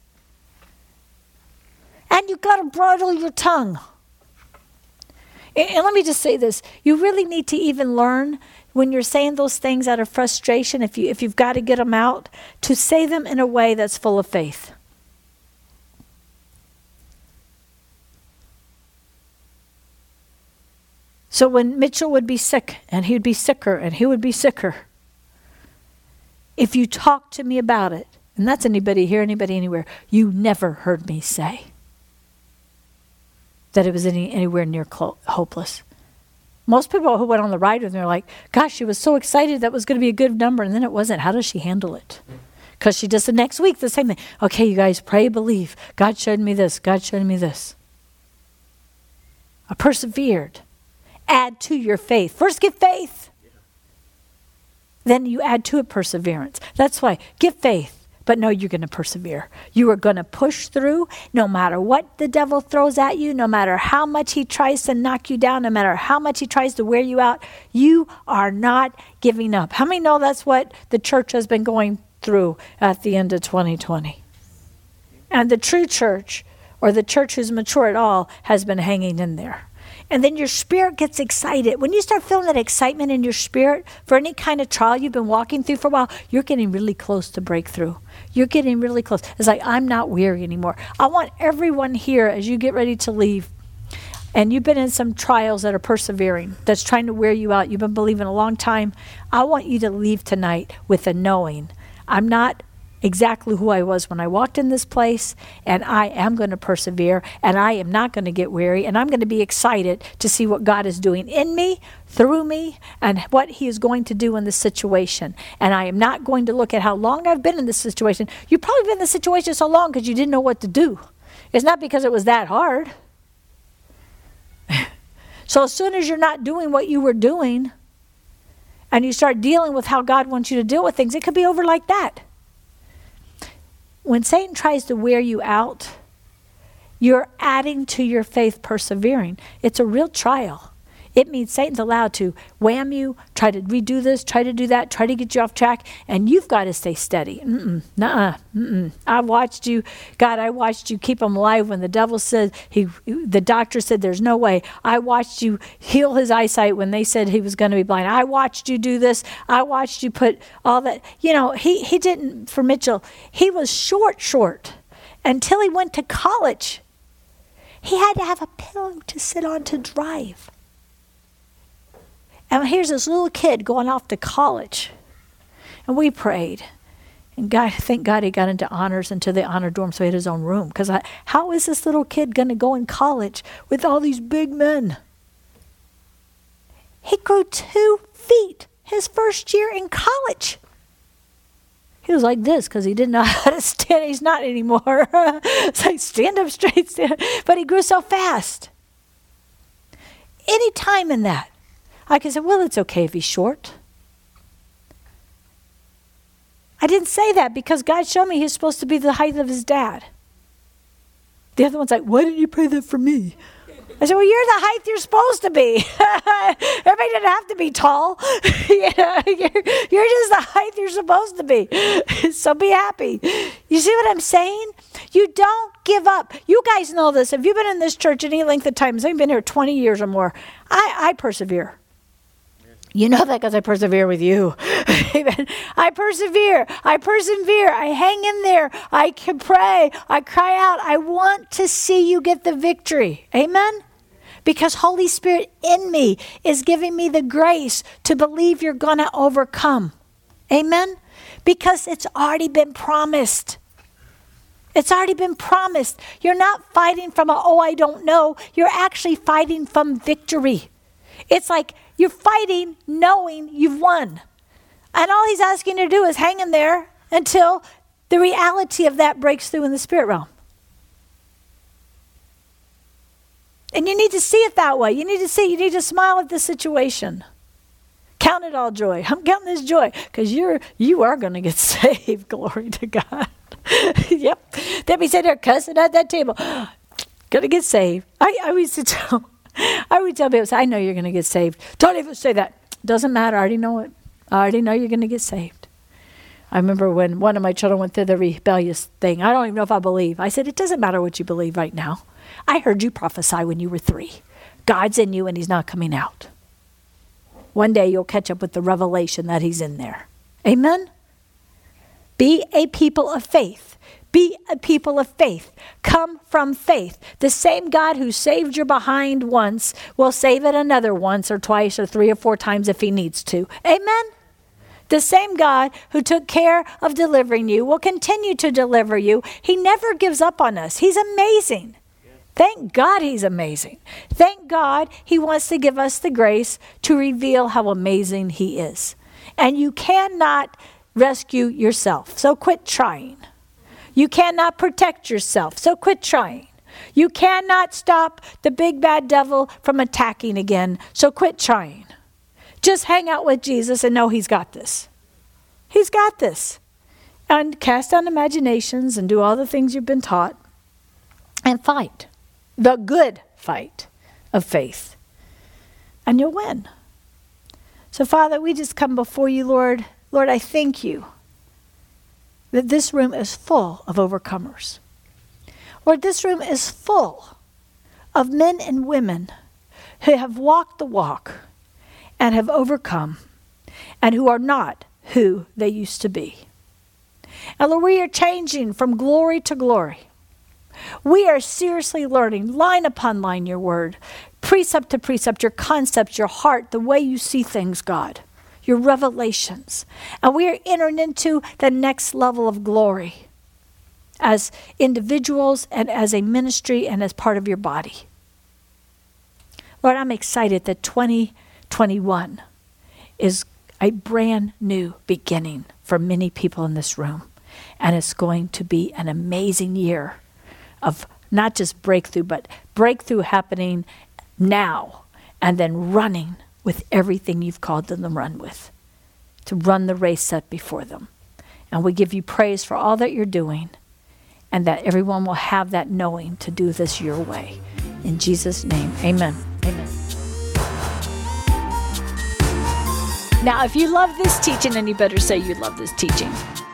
And you've got to bridle your tongue. And, let me just say this you really need to even learn when you're saying those things out of frustration, if, you, if you've got to get them out, to say them in a way that's full of faith. So when Mitchell would be sick, and he would be sicker, and he would be sicker, if you talk to me about it, and that's anybody here, anybody anywhere, you never heard me say that it was any, anywhere near clo- hopeless. Most people who went on the ride with me are like, gosh, she was so excited that was going to be a good number, and then it wasn't. How does she handle it? Because she does the next week the same thing. Okay, you guys, pray, believe. God showed me this. God showed me this. I persevered add to your faith. First, get faith. Then you add to it perseverance. That's why, get faith. But no, you're going to persevere. You are going to push through no matter what the devil throws at you, no matter how much he tries to knock you down, no matter how much he tries to wear you out. You are not giving up. How many know that's what the church has been going through at the end of 2020? And the true church, or the church who's mature at all, has been hanging in there. And then your spirit gets excited. When you start feeling that excitement in your spirit for any kind of trial you've been walking through for a while, you're getting really close to breakthrough. You're getting really close. It's like, I'm not weary anymore. I want everyone here, as you get ready to leave, and you've been in some trials that are persevering, that's trying to wear you out, you've been believing a long time, I want you to leave tonight with a knowing. I'm not exactly who I was when I walked in this place, and I am going to persevere, and I am not going to get weary, and I'm going to be excited to see what God is doing in me, through me, and what He is going to do in this situation. And I am not going to look at how long I've been in this situation. You've probably been in this situation so long because you didn't know what to do. It's not because it was that hard. so as soon as you're not doing what you were doing, and you start dealing with how God wants you to deal with things, it could be over like that when Satan tries to wear you out, you're adding to your faith persevering. It's a real trial. It means Satan's allowed to wham you, try to redo this, try to do that, try to get you off track, and you've got to stay steady. Mm-mm, nuh-uh, mm-mm. I watched you, God, I watched you keep him alive when the devil said, he, the doctor said there's no way. I watched you heal his eyesight when they said he was going to be blind. I watched you do this. I watched you put all that. You know, he, he didn't, for Mitchell, he was short, short until he went to college. He had to have a pillow to sit on to drive. And here's this little kid going off to college. And we prayed. And God, thank God he got into honors into the honor dorm so he had his own room. Because how is this little kid going to go in college with all these big men? He grew two feet his first year in college. He was like this because he didn't know how to stand. He's not anymore. it's like stand up straight, stand. But he grew so fast. Any time in that, I can say, well, it's okay if he's short. I didn't say that because God showed me he's supposed to be the height of his dad. The other one's like, why didn't you pray that for me? I said, well, you're the height you're supposed to be. Everybody doesn't have to be tall. you're just the height you're supposed to be. so be happy. You see what I'm saying? You don't give up. You guys know this. If you've been in this church any length of time, I've been here 20 years or more, I, I persevere. You know that because I persevere with you. I persevere. I persevere. I hang in there. I can pray. I cry out. I want to see you get the victory. Amen? Because Holy Spirit in me is giving me the grace to believe you're going to overcome. Amen? Because it's already been promised. It's already been promised. You're not fighting from a, oh, I don't know. You're actually fighting from victory. It's like you're fighting knowing you've won. And all he's asking you to do is hang in there until the reality of that breaks through in the spirit realm. And you need to see it that way. You need to see, you need to smile at the situation. Count it all joy. I'm counting this joy because you're you are going to get saved. Glory to God. yep. Debbie said they're cussing at that table. Gonna get saved. I, I used to tell I would tell people, I know you're going to get saved. Don't even say that. Doesn't matter. I already know it. I already know you're going to get saved. I remember when one of my children went through the rebellious thing. I don't even know if I believe. I said, It doesn't matter what you believe right now. I heard you prophesy when you were three. God's in you and He's not coming out. One day you'll catch up with the revelation that He's in there. Amen? Be a people of faith. Be a people of faith. Come from faith. The same God who saved your behind once will save it another once or twice or three or four times if He needs to. Amen? The same God who took care of delivering you will continue to deliver you. He never gives up on us. He's amazing. Thank God he's amazing. Thank God he wants to give us the grace to reveal how amazing he is. And you cannot rescue yourself, so quit trying. You cannot protect yourself, so quit trying. You cannot stop the big bad devil from attacking again, so quit trying. Just hang out with Jesus and know he's got this. He's got this. And cast down imaginations and do all the things you've been taught and fight the good fight of faith. And you'll win. So, Father, we just come before you, Lord. Lord, I thank you that this room is full of overcomers. Lord, this room is full of men and women who have walked the walk and have overcome and who are not who they used to be. And Lord, we are changing from glory to glory. We are seriously learning, line upon line, your word, precept to precept, your concepts, your heart, the way you see things, God, your revelations. And we are entering into the next level of glory as individuals and as a ministry and as part of your body. Lord, I'm excited that 2021 is a brand new beginning for many people in this room. And it's going to be an amazing year of not just breakthrough, but breakthrough happening now and then running with everything you've called them to run with, to run the race set before them. And we give you praise for all that you're doing and that everyone will have that knowing to do this your way. In Jesus' name, amen. Amen. Now, if you love this teaching, then you better say you love this teaching